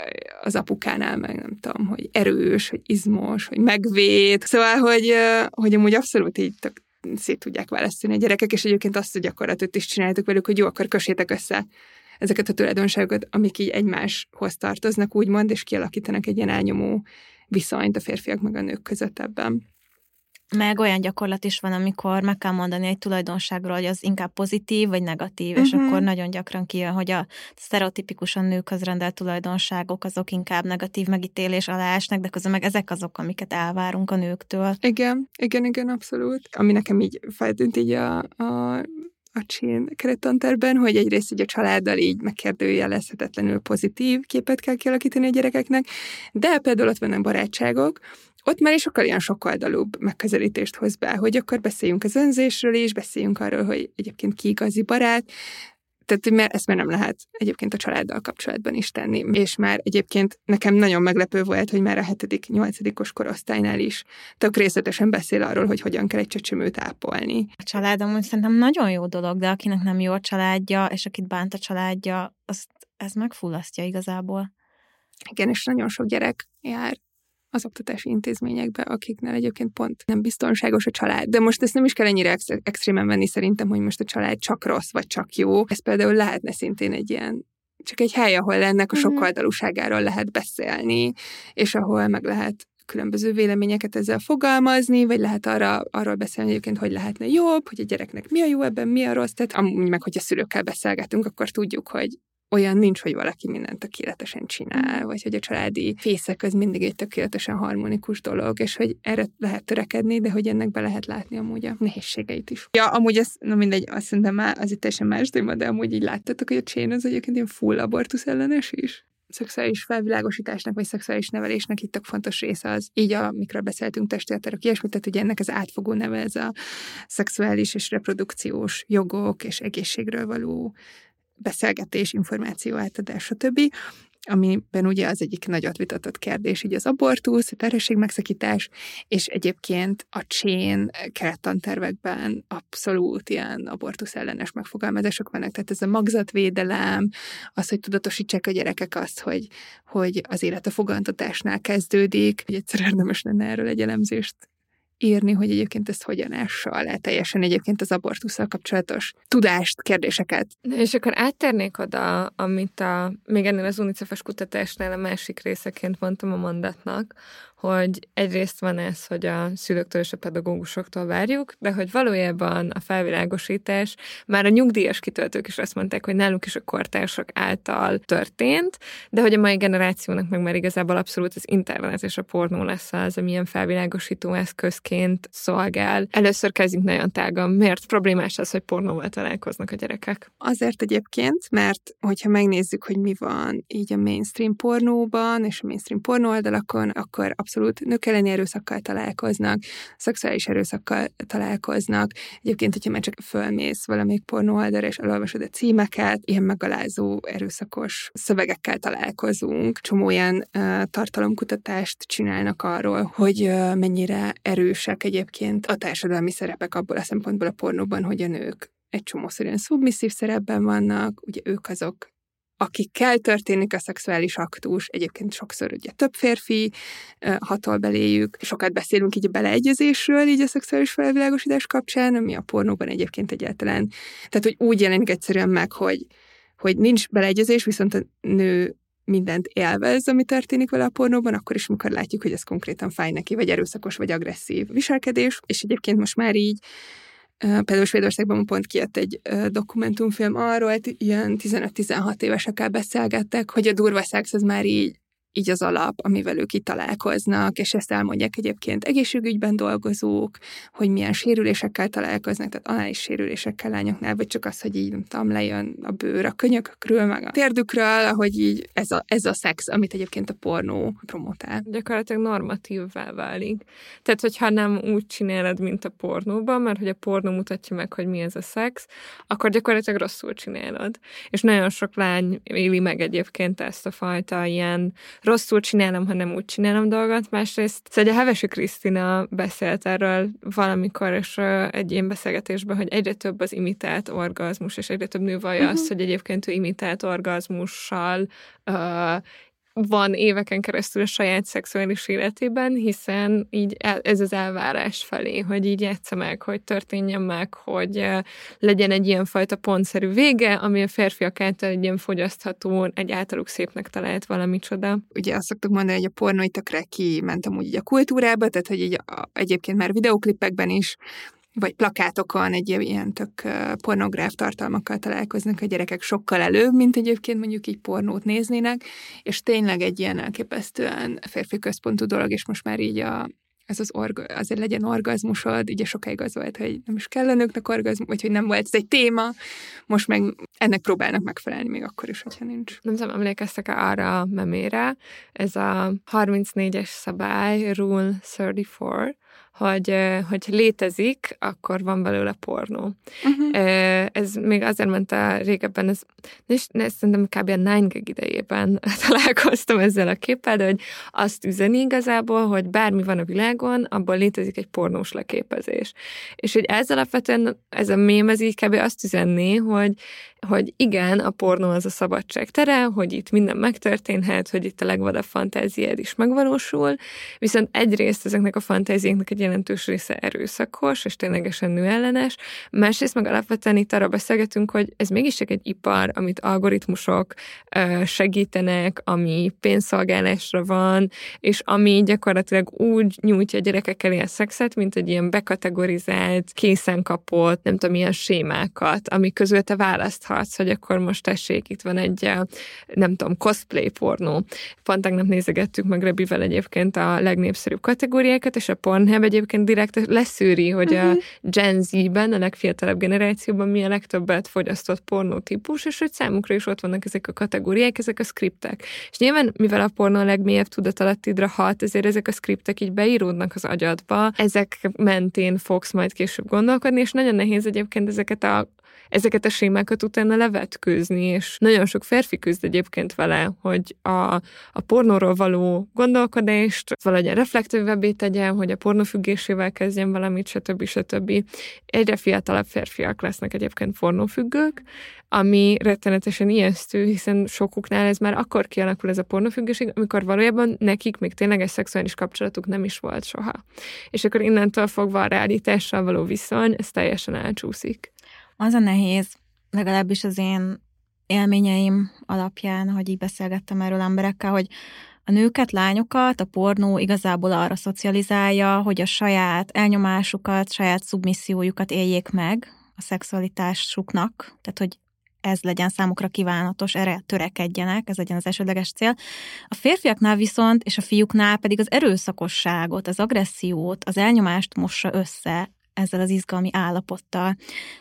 az apukánál meg nem tudom, hogy erős, hogy izmos, hogy megvéd. Szóval, hogy, hogy amúgy abszolút így tök szét tudják választani a gyerekek, és egyébként azt a gyakorlatot is csináltuk velük, hogy jó, akkor kössétek össze ezeket a tulajdonságokat, amik így egymáshoz tartoznak, úgymond, és kialakítanak egy ilyen elnyomó viszonyt a férfiak meg a nők között ebben. Meg olyan gyakorlat is van, amikor meg kell mondani egy tulajdonságról, hogy az inkább pozitív vagy negatív, uh-huh. és mhm. akkor nagyon gyakran kijön, hogy a sztereotipikusan nőkhöz rendelt tulajdonságok azok inkább negatív megítélés alá esnek, de közben meg ezek azok, amiket elvárunk a nőktől. Igen, igen, igen, abszolút. Ami nekem így feltűnt így a, a a csén kerettanterben, hogy egyrészt így a családdal így megkérdőjelezhetetlenül pozitív képet kell kialakítani a gyerekeknek, de például ott vannak barátságok, ott már is sokkal ilyen sokoldalúbb megközelítést hoz be, hogy akkor beszéljünk az önzésről is, beszéljünk arról, hogy egyébként ki igazi barát, tehát mert ezt már nem lehet egyébként a családdal kapcsolatban is tenni. És már egyébként nekem nagyon meglepő volt, hogy már a hetedik, nyolcadikos korosztálynál is tök részletesen beszél arról, hogy hogyan kell egy csecsemőt ápolni. A család amúgy szerintem nagyon jó dolog, de akinek nem jó a családja, és akit bánt a családja, azt ez megfullasztja igazából. Igen, és nagyon sok gyerek jár az oktatási intézményekbe, akiknél egyébként pont nem biztonságos a család. De most ezt nem is kell ennyire ex- extrémen venni szerintem, hogy most a család csak rossz, vagy csak jó. Ez például lehetne szintén egy ilyen csak egy hely, ahol ennek a mhm. sokoldalúságáról lehet beszélni, és ahol meg lehet különböző véleményeket ezzel fogalmazni, vagy lehet arra, arról beszélni egyébként, hogy lehetne jobb, hogy a gyereknek mi a jó ebben, mi a rossz. Tehát amúgy meg, hogyha szülőkkel beszélgetünk, akkor tudjuk, hogy olyan nincs, hogy valaki mindent tökéletesen csinál, mm. vagy hogy a családi fészek az mindig egy tökéletesen harmonikus dolog, és hogy erre lehet törekedni, de hogy ennek be lehet látni amúgy a nehézségeit is. Ja, amúgy ez, na mindegy, azt szerintem már az itt teljesen más téma, de amúgy így láttatok, hogy a csén az egyébként ilyen full abortusz ellenes is? szexuális felvilágosításnak, vagy szexuális nevelésnek itt a fontos része az, így amikről beszéltünk testélterek, ilyesmit, tehát ugye ennek az átfogó neve ez a szexuális és reprodukciós jogok és egészségről való beszélgetés, információ átadás, stb., amiben ugye az egyik nagyot vitatott kérdés, így az abortusz, a terhesség megszakítás, és egyébként a csén kerettantervekben abszolút ilyen abortusz ellenes megfogalmazások vannak, tehát ez a magzatvédelem, az, hogy tudatosítsák a gyerekek azt, hogy, hogy az élet a fogantatásnál kezdődik, hogy egyszer érdemes lenne erről egy elemzést írni, hogy egyébként ezt hogyan ássa le teljesen egyébként az abortussal kapcsolatos tudást, kérdéseket. És akkor áttérnék oda, amit a, még ennél az unicef kutatásnál a másik részeként mondtam a mondatnak, hogy egyrészt van ez, hogy a szülőktől és a pedagógusoktól várjuk, de hogy valójában a felvilágosítás már a nyugdíjas kitöltők is azt mondták, hogy náluk is a kortársak által történt, de hogy a mai generációnak meg már igazából abszolút az internet és a pornó lesz az, ami ilyen felvilágosító eszközként szolgál. Először kezdjünk nagyon tágan. Miért problémás az, hogy pornóval találkoznak a gyerekek? Azért egyébként, mert hogyha megnézzük, hogy mi van így a mainstream pornóban és a mainstream pornó oldalakon, akkor abszolút nők elleni erőszakkal találkoznak, szexuális erőszakkal találkoznak. Egyébként, hogyha már csak fölmész valamelyik pornó oldalra, és elolvasod a címeket, ilyen megalázó, erőszakos szövegekkel találkozunk. Csomó ilyen uh, tartalomkutatást csinálnak arról, hogy uh, mennyire erősek egyébként a társadalmi szerepek abból a szempontból a pornóban, hogy a nők egy csomószor szubmisszív szerepben vannak, ugye ők azok, akikkel történik a szexuális aktus, egyébként sokszor ugye több férfi hatol beléjük, sokat beszélünk így a beleegyezésről, így a szexuális felvilágosítás kapcsán, ami a pornóban egyébként egyáltalán, tehát hogy úgy jelenik egyszerűen meg, hogy, hogy nincs beleegyezés, viszont a nő mindent élvez, ami történik vele a pornóban, akkor is, amikor látjuk, hogy ez konkrétan fáj neki, vagy erőszakos, vagy agresszív viselkedés, és egyébként most már így Például Svédországban pont kijött egy dokumentumfilm arról, ilyen 15-16 évesekkel beszélgettek, hogy a durva szex az már így így az alap, amivel ők itt találkoznak, és ezt elmondják egyébként egészségügyben dolgozók, hogy milyen sérülésekkel találkoznak, tehát anális sérülésekkel lányoknál, vagy csak az, hogy így, nem tudom, lejön a bőr a könyökökről, meg a térdükről, hogy így ez a, ez a szex, amit egyébként a pornó promotál. Gyakorlatilag normatívvá válik. Tehát, hogyha nem úgy csinálod, mint a pornóban, mert hogy a pornó mutatja meg, hogy mi ez a szex, akkor gyakorlatilag rosszul csinálod. És nagyon sok lány éli meg egyébként ezt a fajta ilyen rosszul csinálom, ha nem úgy csinálom dolgot. Másrészt szóval a Hevesi Krisztina beszélt erről valamikor, és egy ilyen beszélgetésben, hogy egyre több az imitált orgazmus, és egyre több nő vallja uh-huh. azt, hogy egyébként ő imitált orgazmussal uh, van éveken keresztül a saját szexuális életében, hiszen így ez az elvárás felé, hogy így egyszer meg, hogy történjen meg, hogy legyen egy ilyen fajta pontszerű vége, ami a férfiak által egy ilyen fogyasztható, egy általuk szépnek talált valami csoda. Ugye azt szoktuk mondani, hogy a pornó itt tökre kiment amúgy így a kultúrába, tehát hogy így a, egyébként már videoklipekben is vagy plakátokon egy ilyen tök pornográf tartalmakkal találkoznak a gyerekek sokkal előbb, mint egyébként mondjuk így pornót néznének, és tényleg egy ilyen elképesztően férfi központú dolog, és most már így a, ez az orga, azért legyen orgazmusod, ugye sokáig az volt, hogy nem is kell a nőknek orgazmus, vagy hogy nem volt ez egy téma, most meg ennek próbálnak megfelelni, még akkor is, hogyha nincs. Nem tudom, emlékeztek -e arra a memére, ez a 34-es szabály, Rule 34, hogy, hogy létezik, akkor van belőle pornó. Uh-huh. Ez még azért mondta régebben, ez, és szerintem kb. a Nine Gag idejében [laughs] találkoztam ezzel a képpel, de hogy azt üzeni igazából, hogy bármi van a világon, abból létezik egy pornós leképezés. És hogy ez alapvetően, ez a mém, ez így kb. azt üzenné, hogy hogy igen, a pornó az a szabadság tere, hogy itt minden megtörténhet, hogy itt a legvadabb fantáziád is megvalósul, viszont egyrészt ezeknek a fantáziáknak egy jelentős része erőszakos, és ténylegesen nőellenes, másrészt meg alapvetően itt arra beszélgetünk, hogy ez mégis csak egy ipar, amit algoritmusok segítenek, ami pénzszolgálásra van, és ami gyakorlatilag úgy nyújtja a gyerekek elé a szexet, mint egy ilyen bekategorizált, készen kapott, nem tudom, milyen sémákat, ami közül te választ választhatsz, hogy akkor most tessék, itt van egy, eh, nem tudom, cosplay pornó. Pont tegnap nézegettük meg Rebivel egyébként a legnépszerűbb kategóriákat, és a Pornhub egyébként direkt leszűri, hogy uh-huh. a mhm. Gen Z-ben, a legfiatalabb generációban mi a legtöbbet fogyasztott pornó típus, és hogy számukra is ott vannak ezek a kategóriák, ezek a skriptek. És nyilván, mivel a pornó a legmélyebb tudatalattidra hat, ezért ezek a skriptek így beíródnak az agyadba, ezek mentén fogsz majd később gondolkodni, és nagyon nehéz egyébként ezeket a ezeket a sémákat utána levetkőzni, és nagyon sok férfi küzd egyébként vele, hogy a, a pornóról való gondolkodást valahogy reflektívvebbé tegyen, hogy a pornófüggésével kezdjen valamit, stb. stb. Egyre fiatalabb férfiak lesznek egyébként pornófüggők, ami rettenetesen ijesztő, hiszen sokuknál ez már akkor kialakul ez a pornófüggőség, amikor valójában nekik még tényleges szexuális kapcsolatuk nem is volt soha. És akkor innentől fogva a realitással való viszony, ez teljesen elcsúszik. Az a nehéz, legalábbis az én élményeim alapján, hogy így beszélgettem erről emberekkel, hogy a nőket, lányokat a pornó igazából arra szocializálja, hogy a saját elnyomásukat, saját szubmissziójukat éljék meg a szexualitásuknak, tehát hogy ez legyen számukra kívánatos, erre törekedjenek, ez legyen az elsődleges cél. A férfiaknál viszont, és a fiúknál pedig az erőszakosságot, az agressziót, az elnyomást mossa össze ezzel az izgalmi állapottal.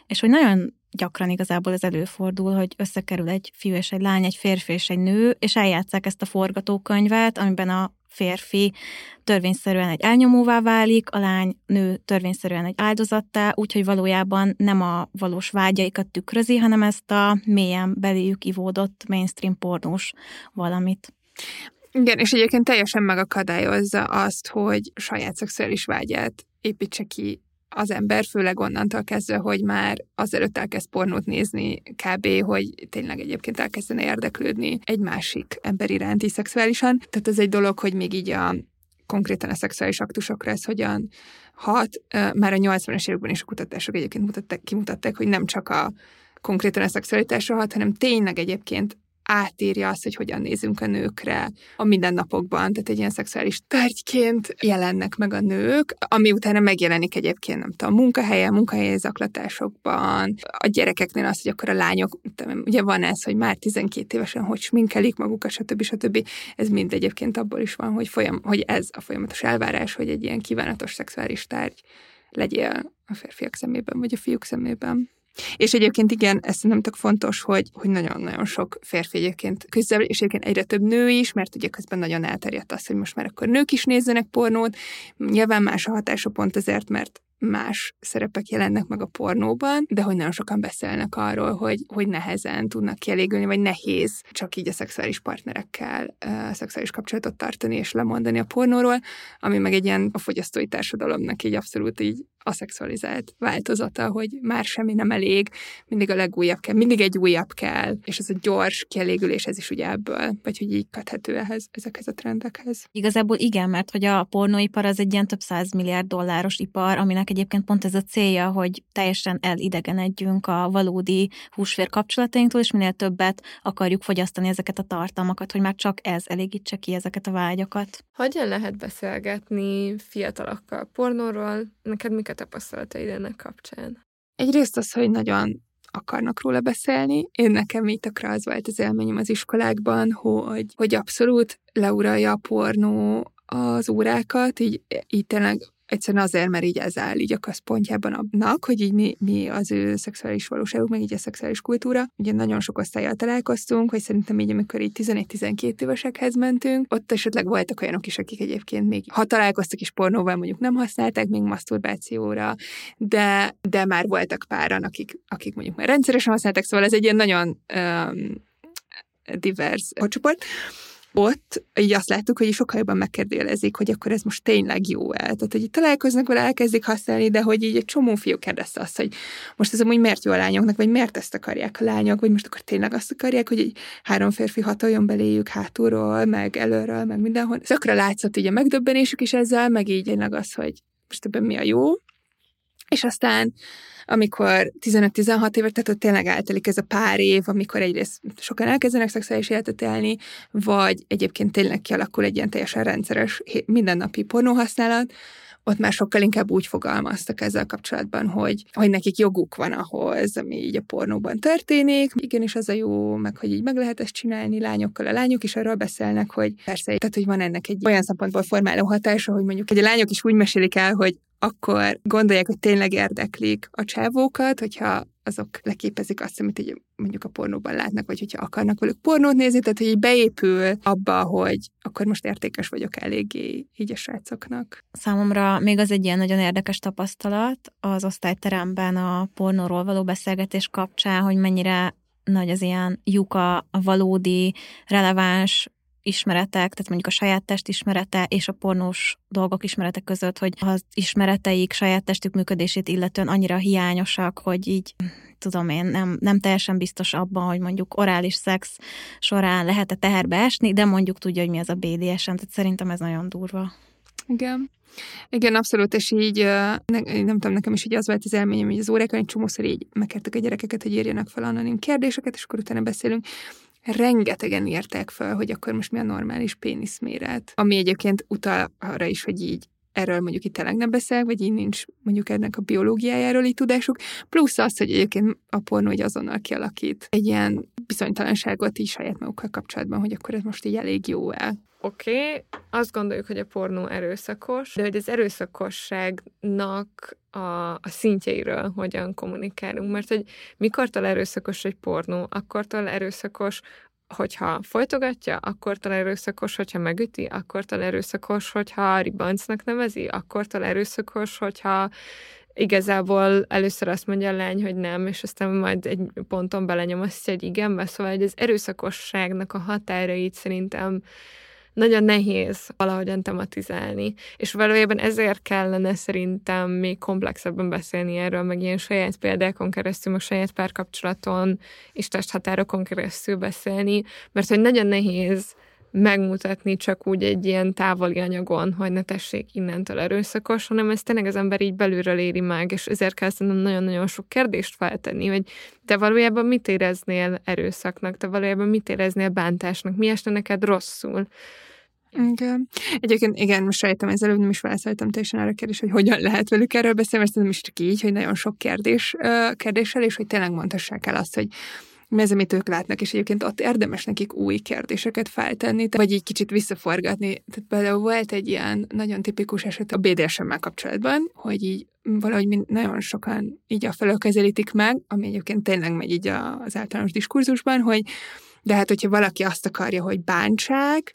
És hogy nagyon gyakran igazából ez előfordul, hogy összekerül egy fiú és egy lány, egy férfi és egy nő, és eljátszák ezt a forgatókönyvet, amiben a férfi törvényszerűen egy elnyomóvá válik, a lány nő törvényszerűen egy áldozattá, úgyhogy valójában nem a valós vágyaikat tükrözi, hanem ezt a mélyen beléjük ivódott mainstream pornós valamit. Igen, és egyébként teljesen megakadályozza azt, hogy saját szexuális vágyát építse ki az ember, főleg onnantól kezdve, hogy már azelőtt elkezd pornót nézni kb., hogy tényleg egyébként elkezdene érdeklődni egy másik ember iránti szexuálisan. Tehát ez egy dolog, hogy még így a konkrétan a szexuális aktusokra ez hogyan hat. Már a 80-es években is a kutatások egyébként mutatták, kimutatták, hogy nem csak a konkrétan a szexualitásra hat, hanem tényleg egyébként átírja azt, hogy hogyan nézünk a nőkre a mindennapokban, tehát egy ilyen szexuális tárgyként jelennek meg a nők, ami utána megjelenik egyébként, nem tudom, a munkahelyen, munkahelyi zaklatásokban, a gyerekeknél az, hogy akkor a lányok, ugye van ez, hogy már 12 évesen hogy sminkelik magukat, stb. stb. Ez mind egyébként abból is van, hogy, folyam, hogy ez a folyamatos elvárás, hogy egy ilyen kívánatos szexuális tárgy legyél a férfiak szemében, vagy a fiúk szemében. És egyébként igen, ez nem tök fontos, hogy, hogy nagyon-nagyon sok férfi egyébként küzd, és egyébként egyre több nő is, mert ugye közben nagyon elterjedt az, hogy most már akkor nők is nézzenek pornót. Nyilván más a hatása pont ezért, mert más szerepek jelennek meg a pornóban, de hogy nagyon sokan beszélnek arról, hogy, hogy nehezen tudnak kielégülni, vagy nehéz csak így a szexuális partnerekkel a szexuális kapcsolatot tartani és lemondani a pornóról, ami meg egy ilyen a fogyasztói társadalomnak így abszolút így a szexualizált változata, hogy már semmi nem elég, mindig a legújabb kell, mindig egy újabb kell, és ez a gyors kielégülés, ez is ugye ebből, vagy hogy így köthető ehhez, ezekhez a trendekhez. Igazából igen, mert hogy a pornóipar az egy ilyen több száz milliárd dolláros ipar, aminek egyébként pont ez a célja, hogy teljesen elidegenedjünk a valódi húsvér kapcsolatainktól, és minél többet akarjuk fogyasztani ezeket a tartalmakat, hogy már csak ez elégítse ki ezeket a vágyakat. Hogyan lehet beszélgetni fiatalokkal pornóról? Neked mik a tapasztalataid ennek kapcsán? Egyrészt az, hogy nagyon akarnak róla beszélni. Én nekem így tökre az volt az élményem az iskolákban, hogy, hogy abszolút leuralja a pornó az órákat, így, így tényleg egyszerűen azért, mert így ez áll így a központjában annak, hogy így mi, mi az ő szexuális valóságuk, meg így a szexuális kultúra. Ugye nagyon sok osztályjal találkoztunk, hogy szerintem így, amikor így 11-12 évesekhez mentünk, ott esetleg voltak olyanok is, akik egyébként még, ha találkoztak is pornóval, mondjuk nem használták még masturbációra, de, de már voltak páran, akik, akik mondjuk már rendszeresen használták, szóval ez egy ilyen nagyon um, divers csoport ott így azt láttuk, hogy sokkal jobban megkérdőjelezik, hogy akkor ez most tényleg jó el. Tehát, hogy így találkoznak vele, elkezdik használni, de hogy így egy csomó fiú kérdezte azt, hogy most ez amúgy miért jó a lányoknak, vagy miért ezt akarják a lányok, vagy most akkor tényleg azt akarják, hogy egy három férfi hatoljon beléjük hátulról, meg előről, meg mindenhol. Szakra látszott így a megdöbbenésük is ezzel, meg így az, hogy most ebben mi a jó. És aztán amikor 15-16 évet, tehát ott tényleg eltelik ez a pár év, amikor egyrészt sokan elkezdenek szexuális életet élni, vagy egyébként tényleg kialakul egy ilyen teljesen rendszeres mindennapi pornóhasználat, ott már sokkal inkább úgy fogalmaztak ezzel kapcsolatban, hogy, hogy nekik joguk van ahhoz, ami így a pornóban történik. Igenis az a jó, meg hogy így meg lehet ezt csinálni lányokkal. A lányok is arról beszélnek, hogy persze, tehát hogy van ennek egy olyan szempontból formáló hatása, hogy mondjuk hogy a lányok is úgy mesélik el, hogy akkor gondolják, hogy tényleg érdeklik a csávókat, hogyha azok leképezik azt, amit így mondjuk a pornóban látnak, vagy hogyha akarnak velük pornót nézni, tehát hogy így beépül abba, hogy akkor most értékes vagyok eléggé így a srácoknak. Számomra még az egy ilyen nagyon érdekes tapasztalat az osztályteremben a pornóról való beszélgetés kapcsán, hogy mennyire nagy az ilyen lyuka a valódi, releváns ismeretek, tehát mondjuk a saját test ismerete és a pornós dolgok ismerete között, hogy az ismereteik saját testük működését illetően annyira hiányosak, hogy így tudom én, nem, nem teljesen biztos abban, hogy mondjuk orális szex során lehet-e teherbe esni, de mondjuk tudja, hogy mi az a BDSM, tehát szerintem ez nagyon durva. Igen. Igen, abszolút, és így ne, nem tudom, nekem is így az volt az élményem, hogy az órákon egy csomószor így megkértek a gyerekeket, hogy írjanak fel anonim kérdéseket, és akkor utána beszélünk. Rengetegen írták fel, hogy akkor most mi a normális péniszméret, ami egyébként utal arra is, hogy így erről mondjuk itt tényleg nem beszélek, vagy így nincs mondjuk ennek a biológiájáról így tudásuk, plusz az, hogy egyébként a pornó hogy azonnal kialakít egy ilyen bizonytalanságot így saját magukkal kapcsolatban, hogy akkor ez most így elég jó-e. Oké, okay, azt gondoljuk, hogy a pornó erőszakos, de hogy az erőszakosságnak a, a szintjeiről hogyan kommunikálunk, mert hogy mikortól erőszakos egy pornó, akkortól erőszakos, hogyha folytogatja, akkor talán erőszakos, hogyha megüti, akkor talán erőszakos, hogyha ribancnak nevezi, akkor talán erőszakos, hogyha igazából először azt mondja a lány, hogy nem, és aztán majd egy ponton belenyomasztja egy igenbe, szóval hogy az erőszakosságnak a határait szerintem nagyon nehéz valahogyan tematizálni, és valójában ezért kellene szerintem még komplexebben beszélni erről, meg ilyen saját példákon keresztül, meg saját párkapcsolaton és testhatárokon keresztül beszélni, mert hogy nagyon nehéz megmutatni csak úgy egy ilyen távoli anyagon, hogy ne tessék innentől erőszakos, hanem ez tényleg az ember így belülről éri meg, és ezért kell szerintem nagyon-nagyon sok kérdést feltenni, hogy te valójában mit éreznél erőszaknak, te valójában mit éreznél bántásnak, mi esne neked rosszul. Igen. Egyébként igen, most sejtem, ezzel nem is válaszoltam teljesen arra kérdés, hogy hogyan lehet velük erről beszélni, mert nem is csak így, hogy nagyon sok kérdés, kérdéssel, és hogy tényleg mondhassák el azt, hogy mi az, amit ők látnak, és egyébként ott érdemes nekik új kérdéseket feltenni, vagy így kicsit visszaforgatni. Tehát például volt egy ilyen nagyon tipikus eset a BDSM-mel kapcsolatban, hogy így valahogy nagyon sokan így a felől közelítik meg, ami egyébként tényleg megy így az általános diskurzusban, hogy de hát, hogyha valaki azt akarja, hogy bántsák,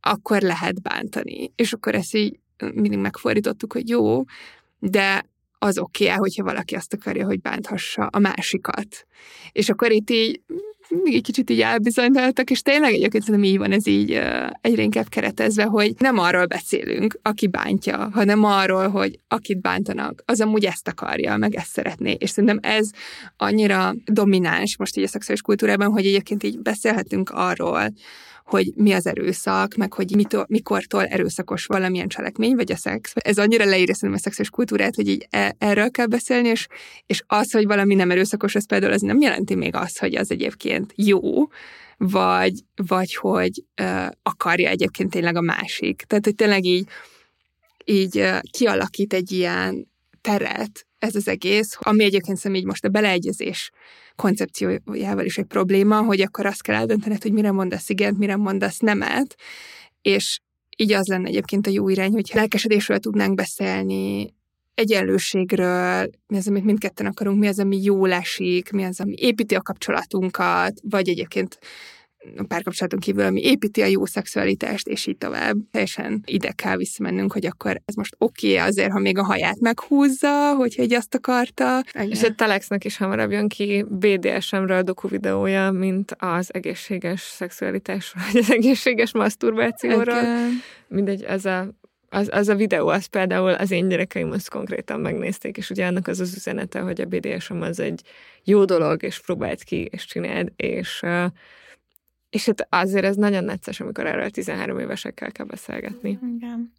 akkor lehet bántani. És akkor ezt így mindig megfordítottuk, hogy jó, de az oké okay hogyha valaki azt akarja, hogy bánthassa a másikat. És akkor itt így még egy kicsit így elbizonytaltak, és tényleg egyébként szerintem így van ez így egyre inkább keretezve, hogy nem arról beszélünk, aki bántja, hanem arról, hogy akit bántanak, az amúgy ezt akarja, meg ezt szeretné. És szerintem ez annyira domináns most így a szexuális kultúrában, hogy egyébként így beszélhetünk arról, hogy mi az erőszak, meg hogy mitől, mikortól erőszakos valamilyen cselekmény, vagy a szex. Ez annyira leírja szerintem a szexuális kultúrát, hogy így e- erről kell beszélni, és, és az, hogy valami nem erőszakos, az például az nem jelenti még azt, hogy az egyébként jó, vagy, vagy hogy uh, akarja egyébként tényleg a másik. Tehát, hogy tényleg így, így uh, kialakít egy ilyen teret ez az egész, ami egyébként szerintem így most a beleegyezés koncepciójával is egy probléma, hogy akkor azt kell eldöntened, hogy mire mondasz igent, mire mondasz nemet, és így az lenne egyébként a jó irány, hogy lelkesedésről tudnánk beszélni, egyenlőségről, mi az, amit mindketten akarunk, mi az, ami jól esik, mi az, ami építi a kapcsolatunkat, vagy egyébként a párkapcsolaton kívül, ami építi a jó szexualitást, és így tovább. Teljesen ide kell visszamennünk, hogy akkor ez most oké okay, azért, ha még a haját meghúzza, hogyha egy azt akarta. Igen. És a Telexnek is hamarabb jön ki BDSM-ről doku videója, mint az egészséges szexualitásról, vagy az egészséges maszturbációról. Igen. Mindegy, ez a az, az a videó, az például az én gyerekeim azt konkrétan megnézték, és ugye annak az az üzenete, hogy a BDSM az egy jó dolog, és próbáld ki, és csináld, és és hát azért ez nagyon necces, amikor erről 13 évesekkel kell beszélgetni. Igen.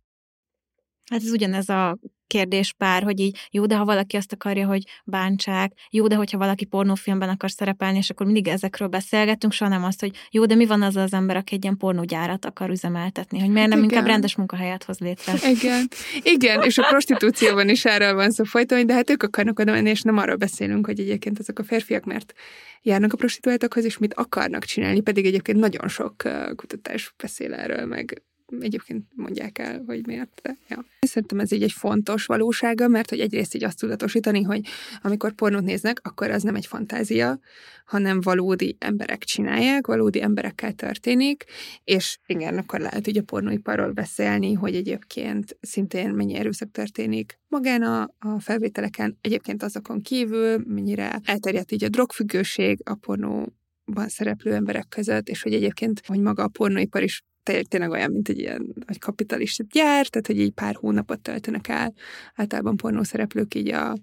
Hát ez ugyanez a kérdéspár, hogy így jó, de ha valaki azt akarja, hogy bántsák, jó, de hogyha valaki pornófilmben akar szerepelni, és akkor mindig ezekről beszélgetünk, soha nem azt, hogy jó, de mi van az az ember, aki egy ilyen pornógyárat akar üzemeltetni, hogy miért nem Igen. inkább rendes munkahelyet hoz létre. [laughs] Igen. Igen, és a prostitúcióban is erről van szó folyton, de hát ők akarnak oda menni, és nem arról beszélünk, hogy egyébként azok a férfiak, mert járnak a prostituáltakhoz, és mit akarnak csinálni, pedig egyébként nagyon sok kutatás beszél erről, meg egyébként mondják el, hogy miért. De, ja. Szerintem ez így egy fontos valósága, mert hogy egyrészt így azt tudatosítani, hogy amikor pornót néznek, akkor az nem egy fantázia, hanem valódi emberek csinálják, valódi emberekkel történik, és igen, akkor lehet így a pornóiparról beszélni, hogy egyébként szintén mennyi erőszak történik magán a, a felvételeken, egyébként azokon kívül, mennyire elterjedt így a drogfüggőség a pornóban szereplő emberek között, és hogy egyébként, hogy maga a pornóipar is tényleg olyan, mint egy ilyen nagy kapitalista gyár, tehát hogy így pár hónapot töltenek el általában pornószereplők így a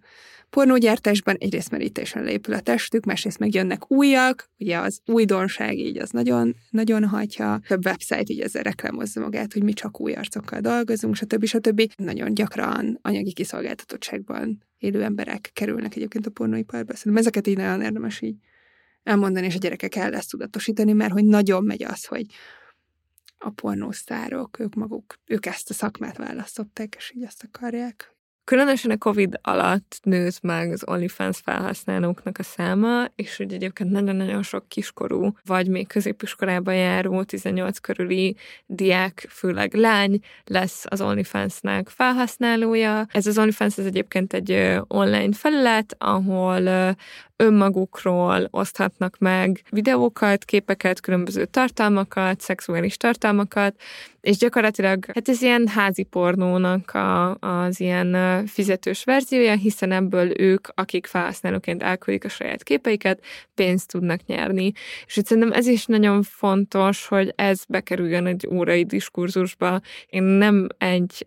pornógyártásban, egyrészt merítésen leépül a testük, másrészt meg jönnek újak, ugye az újdonság így az nagyon, nagyon hagyja, több website így ezzel reklámozza magát, hogy mi csak új arcokkal dolgozunk, stb. stb. Nagyon gyakran anyagi kiszolgáltatottságban élő emberek kerülnek egyébként a pornóiparba. Szerintem ezeket így nagyon érdemes így elmondani, és a gyerekek el lesz tudatosítani, mert hogy nagyon megy az, hogy a pornósztárok, ők maguk, ők ezt a szakmát választották, és így ezt akarják. Különösen a Covid alatt nőtt meg az OnlyFans felhasználóknak a száma, és hogy egyébként nagyon-nagyon sok kiskorú, vagy még középiskolába járó, 18 körüli diák, főleg lány lesz az OnlyFans-nek felhasználója. Ez az OnlyFans ez egyébként egy online felület, ahol önmagukról oszthatnak meg videókat, képeket, különböző tartalmakat, szexuális tartalmakat, és gyakorlatilag hát ez ilyen házi pornónak a, az ilyen fizetős verziója, hiszen ebből ők, akik felhasználóként elküldik a saját képeiket, pénzt tudnak nyerni. És itt szerintem ez is nagyon fontos, hogy ez bekerüljön egy órai diskurzusba. Én nem egy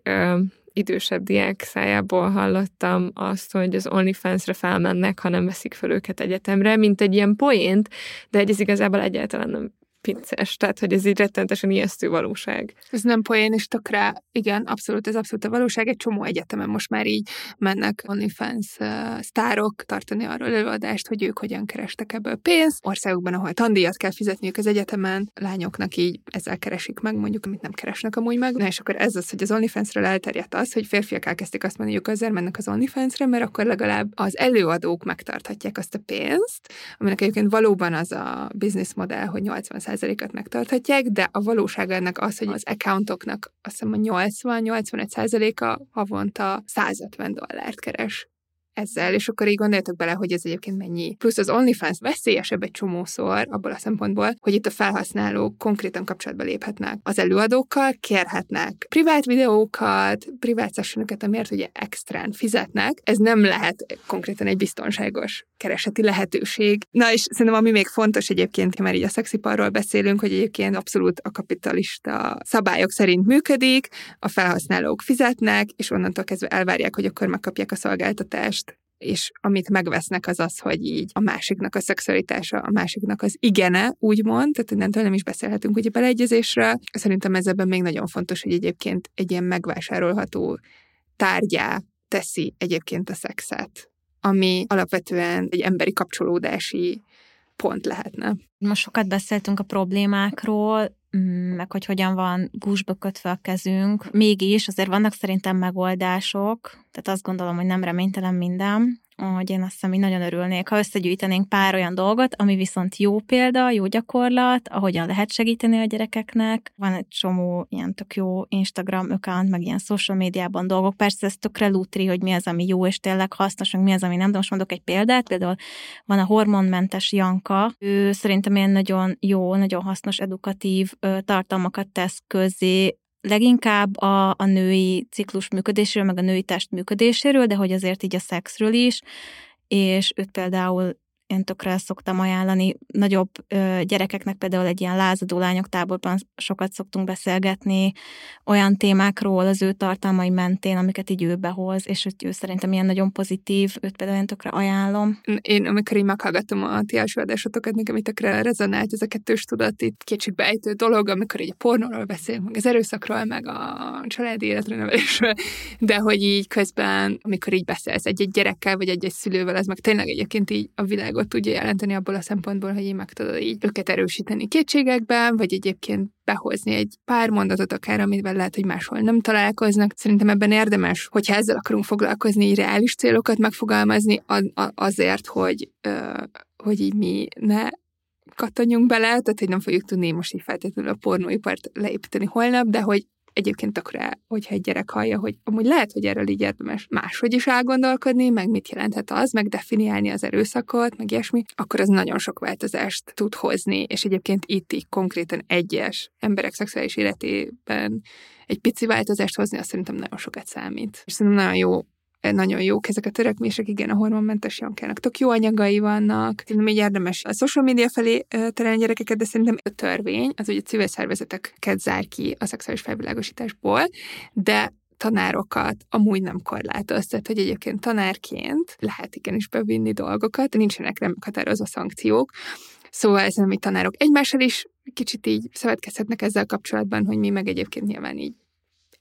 idősebb diák szájából hallottam azt, hogy az OnlyFans-re felmennek, ha nem veszik fel őket egyetemre, mint egy ilyen poént, de ez igazából egyáltalán nem pinces, tehát hogy ez így rettentesen ijesztő valóság. Ez nem poén, és tökre, igen, abszolút, ez abszolút a valóság. Egy csomó egyetemen most már így mennek OnlyFans uh, sztárok tartani arról előadást, hogy ők hogyan kerestek ebből pénzt. Országokban, ahol tandíjat kell fizetniük az egyetemen, lányoknak így ezzel keresik meg, mondjuk, amit nem keresnek amúgy meg. Na és akkor ez az, hogy az OnlyFans-ről elterjedt az, hogy férfiak elkezdték azt mondani, hogy azért mennek az OnlyFans-re, mert akkor legalább az előadók megtarthatják azt a pénzt, aminek egyébként valóban az a modell, hogy 80 százalékat megtarthatják, de a valóság ennek az, hogy az accountoknak azt hiszem a 80-85 százaléka havonta 150 dollárt keres ezzel, és akkor így gondoljatok bele, hogy ez egyébként mennyi. Plusz az OnlyFans veszélyesebb egy csomószor abból a szempontból, hogy itt a felhasználók konkrétan kapcsolatba léphetnek az előadókkal, kérhetnek privát videókat, privát sessionokat, amiért ugye extrán fizetnek. Ez nem lehet konkrétan egy biztonságos kereseti lehetőség. Na és szerintem ami még fontos egyébként, mert így a szexiparról beszélünk, hogy egyébként abszolút a kapitalista szabályok szerint működik, a felhasználók fizetnek, és onnantól kezdve elvárják, hogy akkor megkapják a szolgáltatást és amit megvesznek az az, hogy így a másiknak a szexualitása, a másiknak az igene, úgymond, tehát innentől nem is beszélhetünk ugye beleegyezésről. Szerintem ez ebben még nagyon fontos, hogy egyébként egy ilyen megvásárolható tárgyá teszi egyébként a szexet, ami alapvetően egy emberi kapcsolódási pont lehetne. Most sokat beszéltünk a problémákról, meg hogy hogyan van gúzsba kötve a kezünk. Mégis azért vannak szerintem megoldások, tehát azt gondolom, hogy nem reménytelen minden, hogy én azt hiszem, hogy nagyon örülnék, ha összegyűjtenénk pár olyan dolgot, ami viszont jó példa, jó gyakorlat, ahogyan lehet segíteni a gyerekeknek. Van egy csomó ilyen tök jó Instagram account, meg ilyen social médiában dolgok. Persze ez tökre lútri, hogy mi az, ami jó és tényleg hasznos, meg mi az, ami nem, de most mondok egy példát. Például van a hormonmentes Janka, ő szerintem ilyen nagyon jó, nagyon hasznos, edukatív tartalmakat tesz közé leginkább a, a női ciklus működéséről, meg a női test működéséről, de hogy azért így a szexről is, és őt például én tökre szoktam ajánlani. Nagyobb ö, gyerekeknek például egy ilyen lázadó lányok táborban sokat szoktunk beszélgetni olyan témákról az ő tartalmai mentén, amiket így ő behoz, és hogy ő szerintem ilyen nagyon pozitív, őt például én tökre ajánlom. Én amikor így meghallgatom a ti első adásotokat, nekem itt tökre rezonált ez a kettős tudat, itt kétségbeejtő dolog, amikor így a pornóról beszélünk, meg az erőszakról, meg a családi életre nevelésről, de hogy így közben, amikor így beszélsz egy-egy gyerekkel, vagy egy-egy szülővel, ez meg tényleg egyébként így a világ világot tudja jelenteni abból a szempontból, hogy így meg tudod így őket erősíteni kétségekben, vagy egyébként behozni egy pár mondatot akár, amivel lehet, hogy máshol nem találkoznak. Szerintem ebben érdemes, hogyha ezzel akarunk foglalkozni, így reális célokat megfogalmazni azért, hogy, hogy így mi ne kattanjunk bele, tehát hogy nem fogjuk tudni most így feltétlenül a pornóipart leépíteni holnap, de hogy egyébként akkor, el, hogyha egy gyerek hallja, hogy amúgy lehet, hogy erről így érdemes máshogy is elgondolkodni, meg mit jelenthet az, meg definiálni az erőszakot, meg ilyesmi, akkor az nagyon sok változást tud hozni, és egyébként itt így konkrétan egyes emberek szexuális életében egy pici változást hozni, azt szerintem nagyon sokat számít. És szerintem nagyon jó nagyon jók ezek a törekvések, igen, a hormonmentes jankának tök jó anyagai vannak. Szerintem így érdemes a social media felé terelni gyerekeket, de szerintem a törvény, az ugye civil szervezeteket zár ki a szexuális felvilágosításból, de tanárokat amúgy nem korlátoz. Hogy egyébként tanárként lehet igenis bevinni dolgokat, nincsenek nem határozva szankciók. Szóval ez mi tanárok egymással is kicsit így szövetkezhetnek ezzel kapcsolatban, hogy mi meg egyébként nyilván így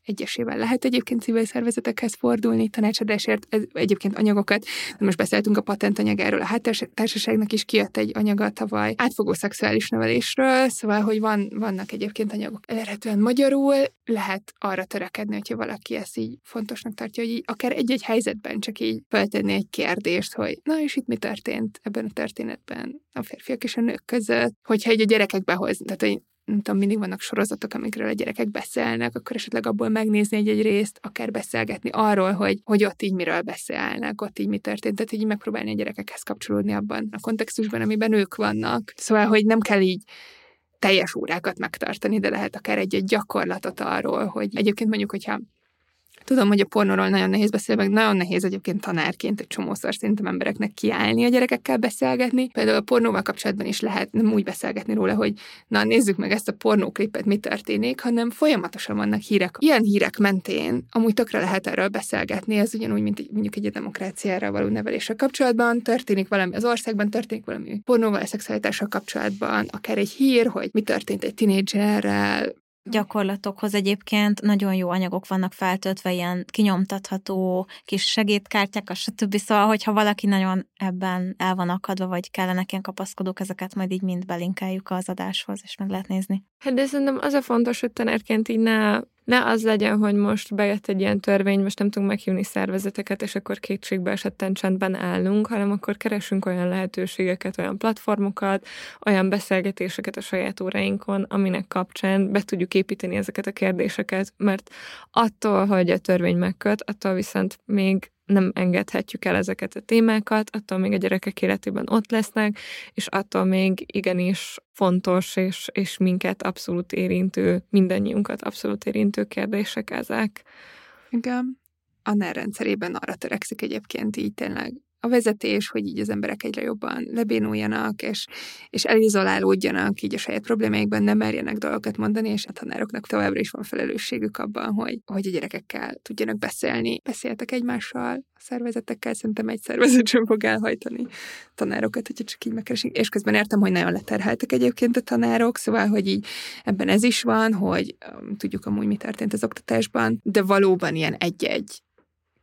egyesével. Lehet egyébként civil szervezetekhez fordulni tanácsadásért, ez, egyébként anyagokat. De most beszéltünk a patentanyagáról, a háttársaságnak is kijött egy anyaga tavaly. Átfogó szexuális nevelésről, szóval, hogy van, vannak egyébként anyagok. Elérhetően magyarul, lehet arra törekedni, hogyha valaki ezt így fontosnak tartja, hogy így akár egy-egy helyzetben csak így feltenni egy kérdést, hogy na és itt mi történt ebben a történetben a férfiak és a nők között, hogyha egy a gyerekek behoz, tehát hogy nem tudom, mindig vannak sorozatok, amikről a gyerekek beszélnek, akkor esetleg abból megnézni egy-egy részt, akár beszélgetni arról, hogy, hogy ott így miről beszélnek, ott így mi történt, tehát így megpróbálni a gyerekekhez kapcsolódni abban a kontextusban, amiben ők vannak. Szóval, hogy nem kell így teljes órákat megtartani, de lehet akár egy-egy gyakorlatot arról, hogy egyébként mondjuk, hogyha Tudom, hogy a pornóról nagyon nehéz beszélni, meg nagyon nehéz egyébként tanárként egy csomószor szerintem embereknek kiállni a gyerekekkel beszélgetni. Például a pornóval kapcsolatban is lehet nem úgy beszélgetni róla, hogy na nézzük meg ezt a pornóklipet, mi történik, hanem folyamatosan vannak hírek. Ilyen hírek mentén amúgy tökre lehet erről beszélgetni, ez ugyanúgy, mint egy, mondjuk egy demokráciára való neveléssel kapcsolatban, történik valami az országban, történik valami pornóval, szexualitással kapcsolatban, akár egy hír, hogy mi történt egy tinédzserrel, gyakorlatokhoz egyébként nagyon jó anyagok vannak feltöltve, ilyen kinyomtatható kis segédkártyák, stb. Szóval, hogyha valaki nagyon ebben el van akadva, vagy kellene ilyen kapaszkodók, ezeket majd így mind belinkeljük az adáshoz, és meg lehet nézni. Hát de szerintem az a fontos, hogy tanárként így ne ne az legyen, hogy most bejött egy ilyen törvény, most nem tudunk meghívni szervezeteket, és akkor kétségbe esetten csendben állunk, hanem akkor keresünk olyan lehetőségeket, olyan platformokat, olyan beszélgetéseket a saját óráinkon, aminek kapcsán be tudjuk építeni ezeket a kérdéseket, mert attól, hogy a törvény megköt, attól viszont még nem engedhetjük el ezeket a témákat, attól még a gyerekek életében ott lesznek, és attól még igenis fontos, és, és minket abszolút érintő, mindannyiunkat abszolút érintő kérdések ezek. Igen. A NER rendszerében arra törekszik egyébként így tényleg a vezetés, hogy így az emberek egyre jobban lebénuljanak, és, és elizolálódjanak így a saját problémáikban, nem merjenek dolgokat mondani, és a tanároknak továbbra is van felelősségük abban, hogy, hogy a gyerekekkel tudjanak beszélni. Beszéltek egymással, a szervezetekkel, szerintem egy szervezet sem fog elhajtani tanárokat, hogyha csak így megkeresik. És közben értem, hogy nagyon leterheltek egyébként a tanárok, szóval, hogy így ebben ez is van, hogy um, tudjuk amúgy, mi történt az oktatásban, de valóban ilyen egy-egy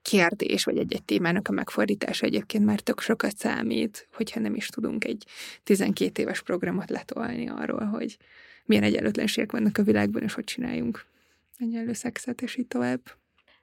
kérdés, vagy egy-egy témának a megfordítása egyébként már tök sokat számít, hogyha nem is tudunk egy 12 éves programot letolni arról, hogy milyen egyenlőtlenségek vannak a világban, és hogy csináljunk egyenlő szexet, és így tovább.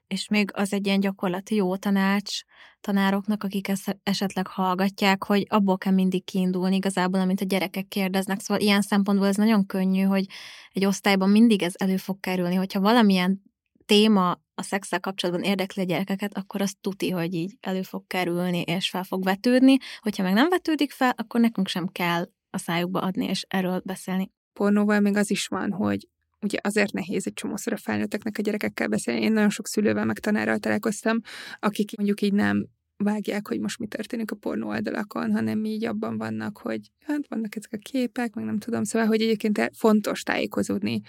És még az egy ilyen gyakorlati jó tanács tanároknak, akik ezt esetleg hallgatják, hogy abból kell mindig kiindulni igazából, amit a gyerekek kérdeznek. Szóval ilyen szempontból ez nagyon könnyű, hogy egy osztályban mindig ez elő fog kerülni, hogyha valamilyen téma a szexel kapcsolatban érdekli a gyerekeket, akkor az tuti, hogy így elő fog kerülni, és fel fog vetődni. Hogyha meg nem vetődik fel, akkor nekünk sem kell a szájukba adni, és erről beszélni. Pornóval még az is van, hogy ugye azért nehéz egy csomószor a felnőtteknek a gyerekekkel beszélni. Én nagyon sok szülővel meg tanárral találkoztam, akik mondjuk így nem vágják, hogy most mi történik a pornó oldalakon, hanem így abban vannak, hogy hát vannak ezek a képek, meg nem tudom, szóval, hogy egyébként fontos tájékozódni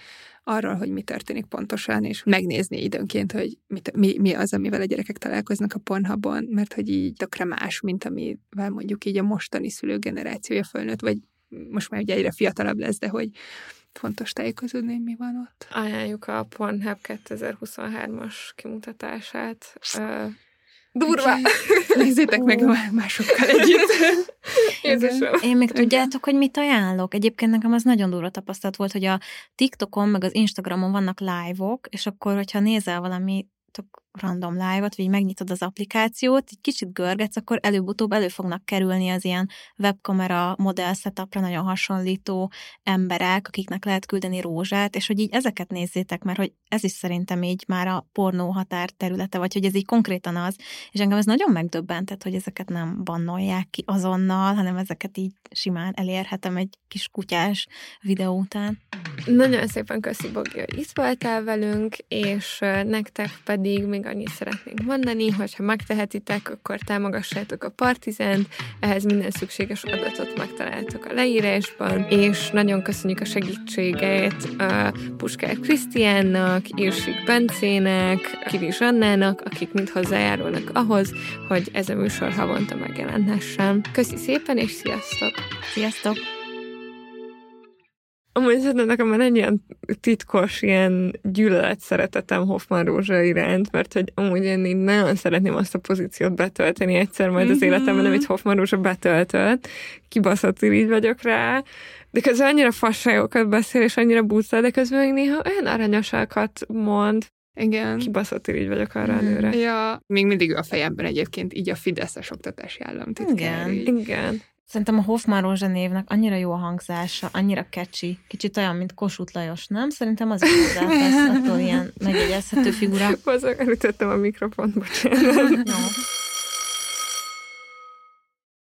arról, hogy mi történik pontosan, és megnézni időnként, hogy mit, mi, mi az, amivel a gyerekek találkoznak a pornhabon, mert hogy így tökre más, mint amivel mondjuk így a mostani szülőgenerációja fölnőtt, vagy most már ugye egyre fiatalabb lesz, de hogy fontos tájékozódni, mi van ott. Ajánljuk a Pornhub 2023-as kimutatását. Durva! Nézzétek meg másokkal együtt. [laughs] Jézusom. Én még tudjátok, hogy mit ajánlok? Egyébként nekem az nagyon durva tapasztalat volt, hogy a TikTokon meg az Instagramon vannak live-ok, és akkor, hogyha nézel valami tök random live-ot, vagy megnyitod az applikációt, egy kicsit görgetsz, akkor előbb-utóbb elő fognak kerülni az ilyen webkamera modell setupra nagyon hasonlító emberek, akiknek lehet küldeni rózsát, és hogy így ezeket nézzétek, mert hogy ez is szerintem így már a pornó határ területe, vagy hogy ez így konkrétan az, és engem ez nagyon megdöbbentett, hogy ezeket nem bannolják ki azonnal, hanem ezeket így simán elérhetem egy kis kutyás videó után. Nagyon szépen köszi, Bogi, hogy itt voltál velünk, és nektek pedig még annyit szeretnénk mondani, hogy ha megtehetitek, akkor támogassátok a Partizent, ehhez minden szükséges adatot megtaláltok a leírásban, és nagyon köszönjük a segítségét a Puskár Krisztiánnak, Irsik Bencének, Kiri Zsannának, akik mind hozzájárulnak ahhoz, hogy ez a műsor havonta megjelenhessen. Köszi szépen, és sziasztok! Sziasztok! Amúgy szerintem nekem már ennyi ilyen titkos, ilyen gyűlölet szeretetem Hoffman Rózsa iránt, mert hogy amúgy én így nagyon szeretném azt a pozíciót betölteni egyszer majd az mm-hmm. életemben, amit Hoffman Rózsa betöltött. Kibaszott így vagyok rá, de közben annyira fasságokat beszél, és annyira buccal, de közben még néha olyan aranyosakat mond. Igen. Kibaszott így vagyok arra a nőre. Ja, még mindig a fejemben egyébként így a Fideszes oktatási államtitkár. Igen. Így. Igen. Szerintem a Hoffman Rózsa névnek annyira jó a hangzása, annyira kecsi, kicsit olyan, mint Kossuth Lajos, nem? Szerintem az is hozzátesz attól ilyen megjegyezhető figura. [laughs] Bazzak, elütöttem a mikrofont, bocsánat. [laughs] no.